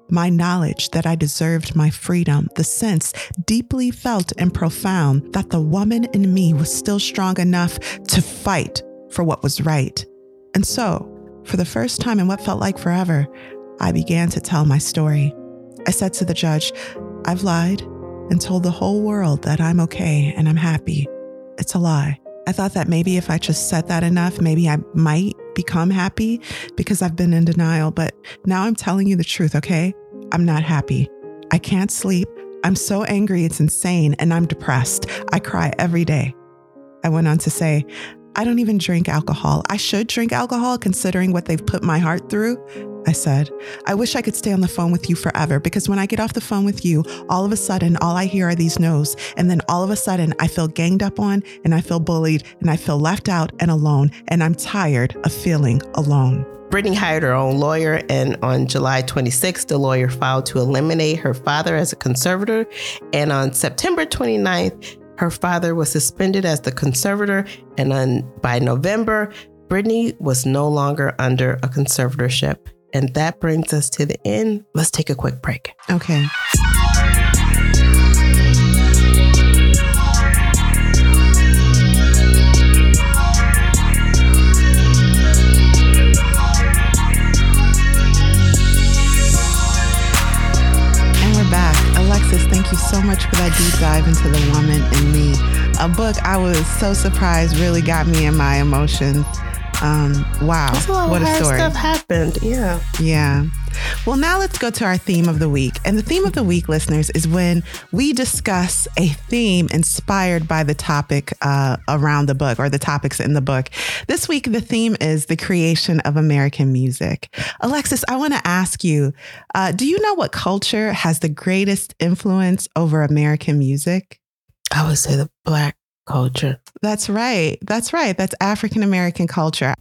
my knowledge that I deserved my freedom, the sense deeply felt and profound that the woman in me was still strong enough to fight for what was right. And so, for the first time in what felt like forever, I began to tell my story. I said to the judge, I've lied and told the whole world that I'm okay and I'm happy. It's a lie. I thought that maybe if I just said that enough, maybe I might become happy because I've been in denial. But now I'm telling you the truth, okay? I'm not happy. I can't sleep. I'm so angry, it's insane, and I'm depressed. I cry every day. I went on to say, I don't even drink alcohol. I should drink alcohol considering what they've put my heart through, I said. I wish I could stay on the phone with you forever because when I get off the phone with you, all of a sudden, all I hear are these no's. And then all of a sudden, I feel ganged up on and I feel bullied and I feel left out and alone. And I'm tired of feeling alone. Britney hired her own lawyer, and on July 26, the lawyer filed to eliminate her father as a conservator. And on September 29th, her father was suspended as the conservator, and on, by November, Britney was no longer under a conservatorship. And that brings us to the end. Let's take a quick break. Okay. And we're back. Alexis, thank you so much for that deep dive into the woman in me. A book I was so surprised really got me in my emotions. Um, wow, a what a story! Stuff happened, yeah, yeah. Well, now let's go to our theme of the week. And the theme of the week, listeners, is when we discuss a theme inspired by the topic uh, around the book or the topics in the book. This week, the theme is the creation of American music. Alexis, I want to ask you uh, do you know what culture has the greatest influence over American music? I would say the Black culture. That's right. That's right. That's African American culture.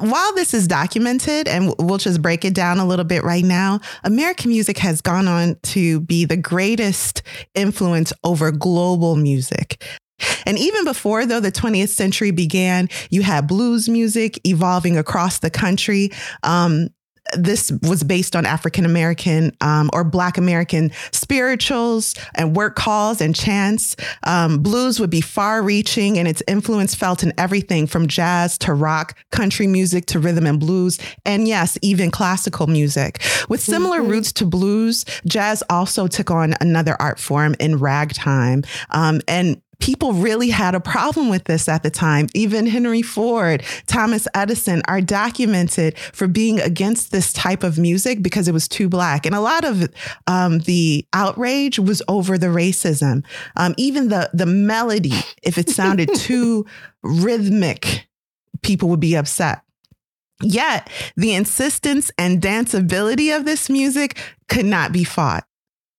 While this is documented, and we'll just break it down a little bit right now, American music has gone on to be the greatest influence over global music. And even before, though, the 20th century began, you had blues music evolving across the country. Um, this was based on African American um, or Black American spirituals and work calls and chants. Um, blues would be far reaching and its influence felt in everything from jazz to rock, country music to rhythm and blues, and yes, even classical music. With similar mm-hmm. roots to blues, jazz also took on another art form in ragtime. Um, and people really had a problem with this at the time. Even Henry Ford, Thomas Edison are documented for being against this type of music because it was too black. And a lot of um, the outrage was over the racism. Um, even the the melody, if it sounded too rhythmic, people would be upset. Yet the insistence and danceability of this music could not be fought.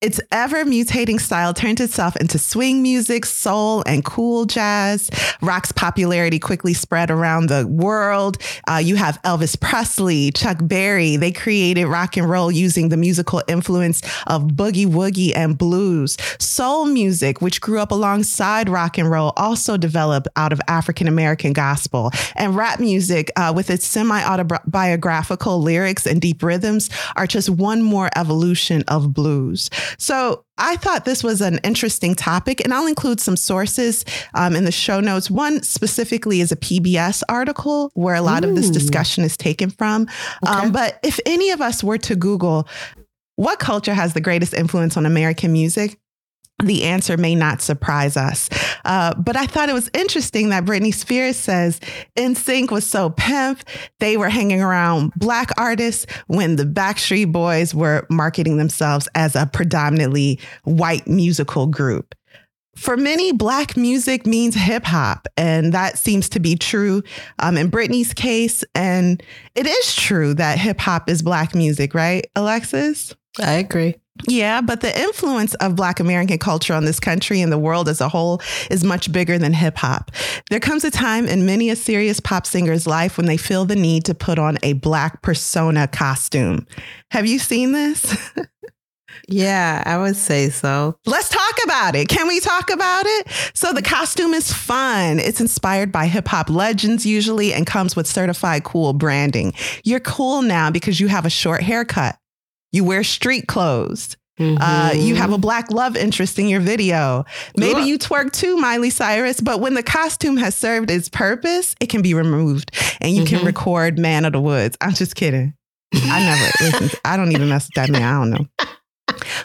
Its ever mutating style turned itself into swing music, soul, and cool jazz. Rock's popularity quickly spread around the world. Uh, you have Elvis Presley, Chuck Berry. They created rock and roll using the musical influence of boogie woogie and blues. Soul music, which grew up alongside rock and roll, also developed out of African American gospel. And rap music, uh, with its semi autobiographical lyrics and deep rhythms, are just one more evolution of blues. So I thought this was an interesting topic, and I'll include some sources um, in the show notes. One specifically is a PBS article where a lot Ooh. of this discussion is taken from. Um, okay. Um, but if any of us were to Google, what culture has the greatest influence on American music? The answer may not surprise us. Uh, but I thought it was interesting that Britney Spears says NSYNC was so pimp. They were hanging around black artists when the Backstreet Boys were marketing themselves as a predominantly white musical group. For many, black music means hip hop, and that seems to be true um, in Britney's case. And it is true that hip hop is black music, right, Alexis? I agree. Yeah, but the influence of Black American culture on this country and the world as a whole is much bigger than hip hop. There comes a time in many a serious pop singer's life when they feel the need to put on a Black persona costume. Have you seen this? Yeah, I would say so. Let's talk about it. Can we talk about it? So, the costume is fun. It's inspired by hip hop legends usually and comes with certified cool branding. You're cool now because you have a short haircut. You wear street clothes. Mm-hmm. Uh, you have a black love interest in your video. Maybe you twerk too, Miley Cyrus, but when the costume has served its purpose, it can be removed and you mm-hmm. can record Man of the Woods. I'm just kidding. I never listen. I don't even mess with that man. I don't know.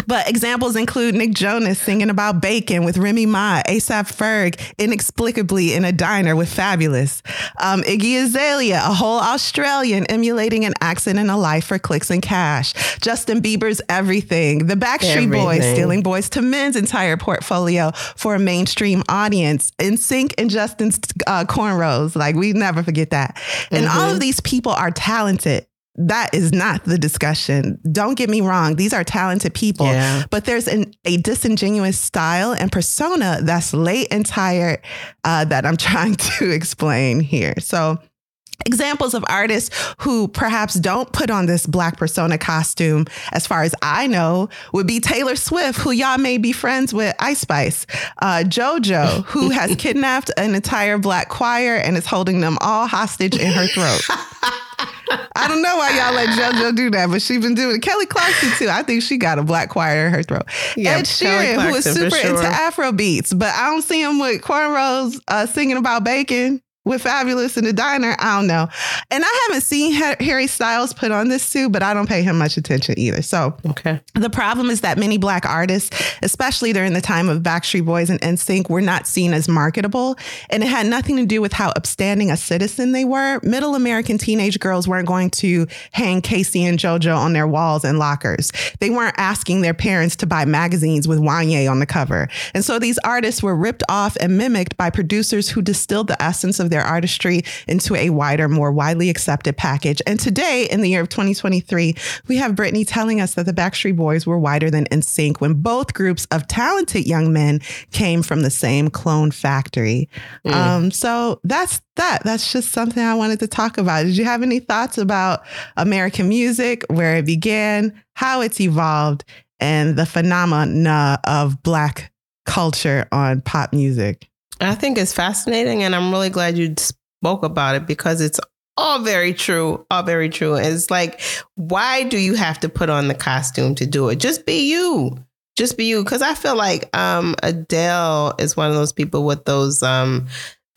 But examples include Nick Jonas singing about bacon with Remy Ma, ASAP Ferg inexplicably in a diner with Fabolous, um, Iggy Azalea, a whole Australian emulating an accent in a life for clicks and cash, Justin Bieber's Everything, the Backstreet everything. Boys stealing Boyz II Men's entire portfolio for a mainstream audience, NSYNC and Justin's uh, cornrows, like we never forget that. And mm-hmm. all of mm-hmm. these people are talented that is not the discussion. Don't get me wrong. These are talented people, yeah. but there's an, a disingenuous style and persona that's late and tired uh, that I'm trying to explain here. So, examples of artists who perhaps don't put on this black persona costume as far as i know would be taylor swift who y'all may be friends with ice spice uh, jojo who has kidnapped an entire black choir and is holding them all hostage in her throat I don't know why y'all let JoJo do that, but she's been doing it. Kelly Clarkson too. I think she got a black choir in her throat. Yeah, Ed Sheeran, who is super sure. into Afro beats, but I don't see him with cornrows uh, singing about bacon with Fabolous in the diner. I don't know. And I haven't seen Harry Styles put on this suit, but I don't pay him much attention either. So okay. the problem is that many black artists, especially during the time of Backstreet Boys and NSYNC, were not seen as marketable. And it had nothing to do with how upstanding a citizen they were. Middle American teenage girls weren't going to hang K-Ci and JoJo on their walls and lockers. They weren't asking their parents to buy magazines with Wanya on the cover. And so these artists were ripped off and mimicked by producers who distilled the essence of their artistry into a wider, more widely accepted package. And today, in the year of 2023, we have Britney telling us that the Backstreet Boys were wider than NSYNC when both groups of talented young men came from the same clone factory. Mm. Um, so that's that. That's just something I wanted to talk about. Did you have any thoughts about American music, where it began, how it's evolved, and the phenomena of Black culture on pop music? I think it's fascinating, and I'm really glad you spoke about it because it's all very true. All very true. It's like, why do you have to put on the costume to do it? Just be you. Just be you. Because I feel like um, Adele is one of those people with those um,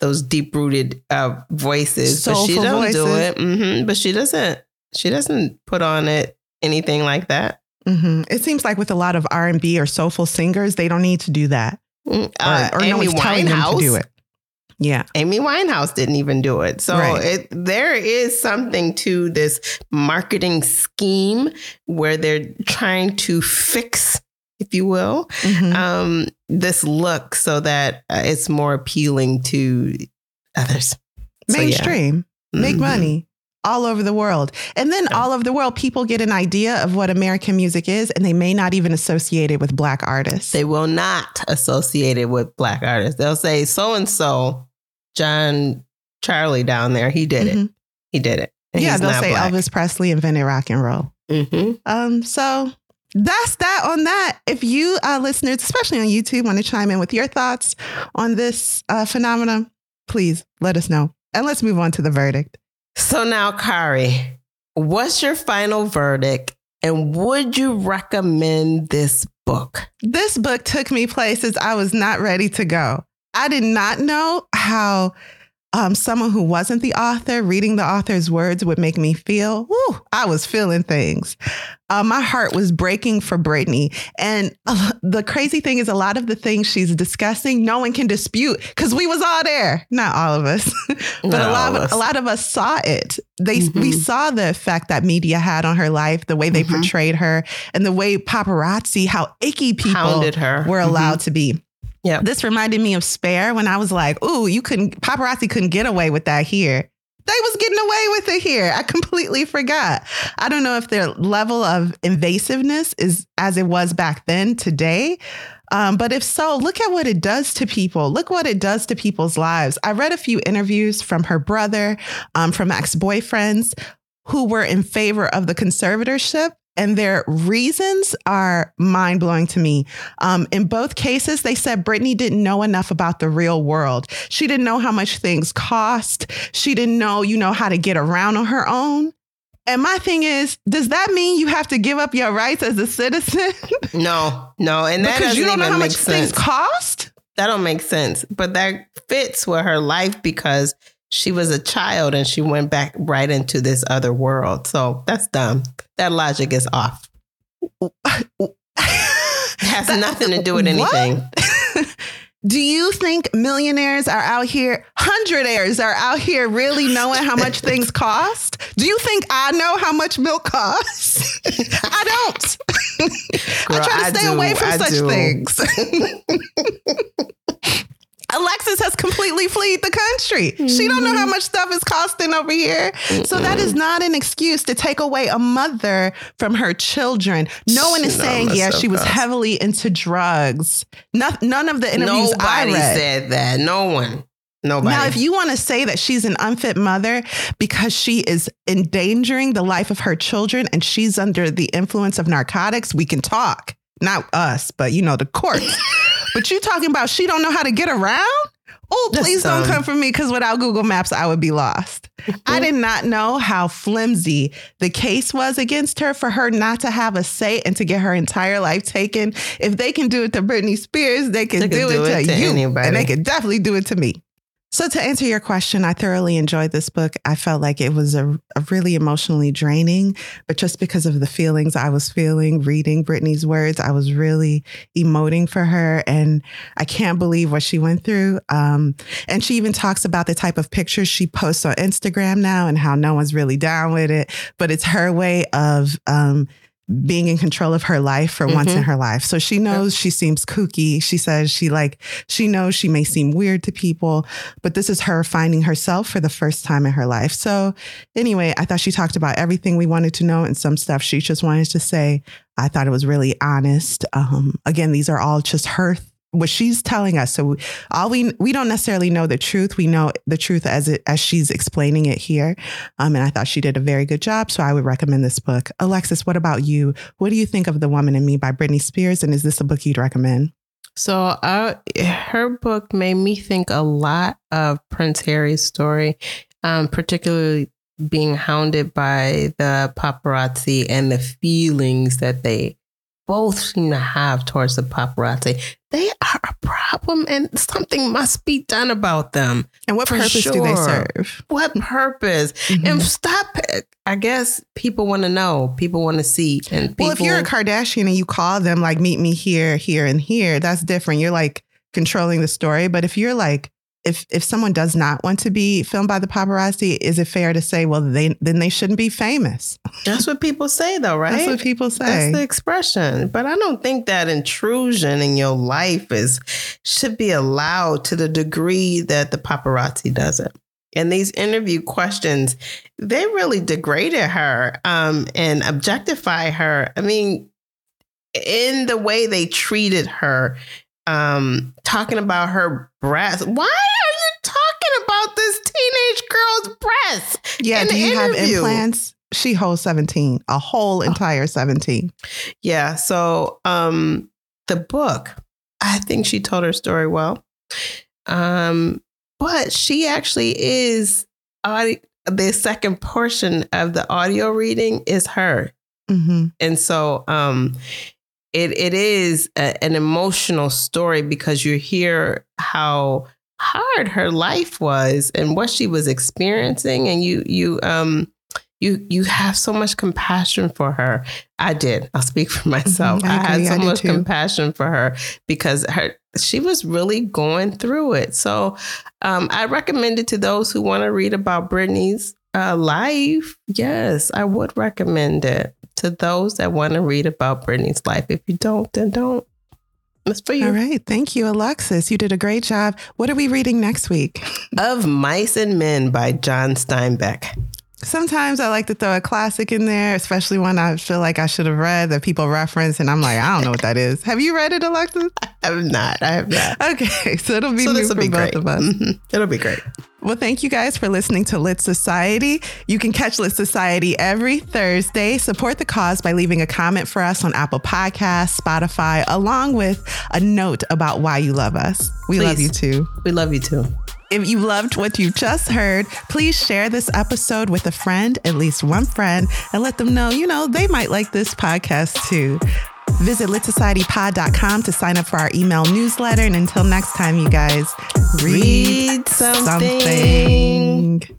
those deep rooted uh, voices, Soulful but she don't voices. do it. hmm But she doesn't. She doesn't put on it anything like that. hmm It seems like with a lot of R and B or soulful singers, they don't need to do that, Uh, or, or no Amy one's telling them to Winehouse. do it. Yeah, Amy Winehouse didn't even do it. So Right. it, there is something to this marketing scheme where they're trying to fix, if you will, Mhm. um, this look so that uh, it's more appealing to others. So, yeah. mainstream, make Mhm. money all over the world, and then Yeah. all over the world, people get an idea of what American music is, and they may not even associate it with Black artists. They will not associate it with black artists. They'll say so and so, John Charlie down there, he did it. Mhm. He did it. And yeah, they'll say black. Elvis Presley invented rock and roll. hmm Um, so that's that on that. If you uh, listeners, especially on YouTube, want to chime in with your thoughts on this uh, phenomenon, please let us know. And let's move on to the verdict. So now, Kari, what's your final verdict? And would you recommend this book? This book took me places I was not ready to go. I did not know how um, someone who wasn't the author reading the author's words would make me feel. Whew, I was feeling things. Uh, my heart was breaking for Britney. And uh, the crazy thing is, a lot of the things she's discussing, no one can dispute because we was all there. Not all of us, but Not a lot of us. a lot of us saw it. They we Mhm. saw the effect that media had on her life, the way they Mhm. portrayed her, and the way paparazzi, how icky people her. were allowed to be. Yep. This reminded me of Spare when I was like, ooh, you couldn't, paparazzi couldn't get away with that here. They was getting away with it here. I completely forgot. I don't know if their level of invasiveness is as it was back then today. Um, but if so, look at what it does to people. Look what it does to people's lives. I read a few interviews from her brother, um, from ex boyfriends who were in favor of the conservatorship. And their reasons are mind blowing to me. Um, in both cases, they said Britney didn't know enough about the real world. She didn't know how much things cost. She didn't know, you know, how to get around on her own. And my thing is, does that mean you have to give up your rights as a citizen No, no, and that because doesn't you don't know even how much things cost? that don't make sense. But that fits with her life because she was a child and she went back right into this other world. So that's dumb. That logic is off. It has nothing to do with anything. Do you think millionaires are out here, hundredaires are out here really knowing how much things cost? Do you think I know how much milk costs? I don't. Girl, I try to I stay do, away from I such do. things. Alexis has completely fled the country. She don't know how mm-hmm. much stuff is costing over here. So that is not an excuse to take away a mother from her children. No one is know saying, yeah, she was heavily into drugs. No, none of the interviews I Nobody said that. No one. Nobody. Now, if you want to say that she's an unfit mother because she is endangering the life of her children and she's under the influence of narcotics, we can talk. Not us, but you know, the courts. but you talking about she don't know how to get around? Oh, please don't come for me because without Google Maps, I would be lost. I did not know how flimsy the case was against her for her not to have a say and to get her entire life taken. If they can do it to Britney Spears, they can, They can do, do it, it to, to you. anybody. And they can definitely do it to me. So, to answer your question, I thoroughly enjoyed this book. I felt like it was a, a really emotionally draining, but just because of the feelings I was feeling reading Britney's words, I was really emoting for her. And I can't believe what she went through. Um, and she even talks about the type of pictures she posts on Instagram now and how no one's really down with it. But it's her way of, um, being in control of her life for once in Mhm. her life. So she knows she seems kooky. She says she like she knows she may seem weird to people, but this is her finding herself for the first time in her life. So anyway, I thought she talked about everything we wanted to know and some stuff she just wanted to say. I thought it was really honest. Um, again, these are all just her what she's telling us. So all we we don't necessarily know the truth. We know the truth as it as she's explaining it here. Um, and I thought she did a very good job. So I would recommend this book. Alexis, what about you? What do you think of The Woman in Me by Britney Spears? And is this a book you'd recommend? So uh, her book made me think a lot of Prince Harry's story, um, particularly being hounded by the paparazzi and the feelings that they both seem to have towards the paparazzi. They are a problem and something must be done about them. And what purpose sure. do they serve? What purpose? Mm-hmm. And stop it. I guess people want to know. People want to see. And people, well, if you're a Kardashian and you call them like, meet me here, here, and here, that's different. You're like controlling the story. But if you're like if if someone does not want to be filmed by the paparazzi, is it fair to say, well, they then they shouldn't be famous? That's what people say, though, right? That's what people say. That's the expression. But I don't think that intrusion in your life is should be allowed to the degree that the paparazzi does it. And these interview questions, they really degraded her um, and objectify her. I mean, in the way they treated her, um, talking about her breasts. Why are you talking about this teenage girl's breasts? Yeah, do you interview? have implants? She holds 17, a whole entire 17. Yeah. So um the book, I think she told her story well. Um, but she actually is audio, the second portion of the audio reading is her. Mm-hmm. And so um it it is a, an emotional story because you hear how hard her life was and what she was experiencing and you you um you you have so much compassion for her. I did. I'll speak for myself. Mm-hmm, I, I, had so I much too. compassion for her because her she was really going through it. So um, I recommend it to those who want to read about Britney's uh, life. Yes, I would recommend it to those that want to read about Britney's life. If you don't, then don't. That's for you. All right. Thank you, Alexis. You did a great job. What are we reading next week? of Mice and Men by John Steinbeck. Sometimes I like to throw a classic in there, especially when I feel like I should have read that people reference, and I'm like, I don't know what that is. Have you read it, Alexis? I have not. I have not. Okay, so it'll be so new for be both great. of us. Mm-hmm. It'll be great. Well, thank you guys for listening to Lit Society. You can catch Lit Society every Thursday. Support the cause by leaving a comment for us on Apple Podcasts, Spotify, along with a note about why you love us. We Please. love you too. We love you too. If you loved what you just heard, please share this episode with a friend, at least one friend, and let them know, you know, they might like this podcast too. Visit litsocietypod.com to sign up for our email newsletter. And until next time, you guys, read, read something. something.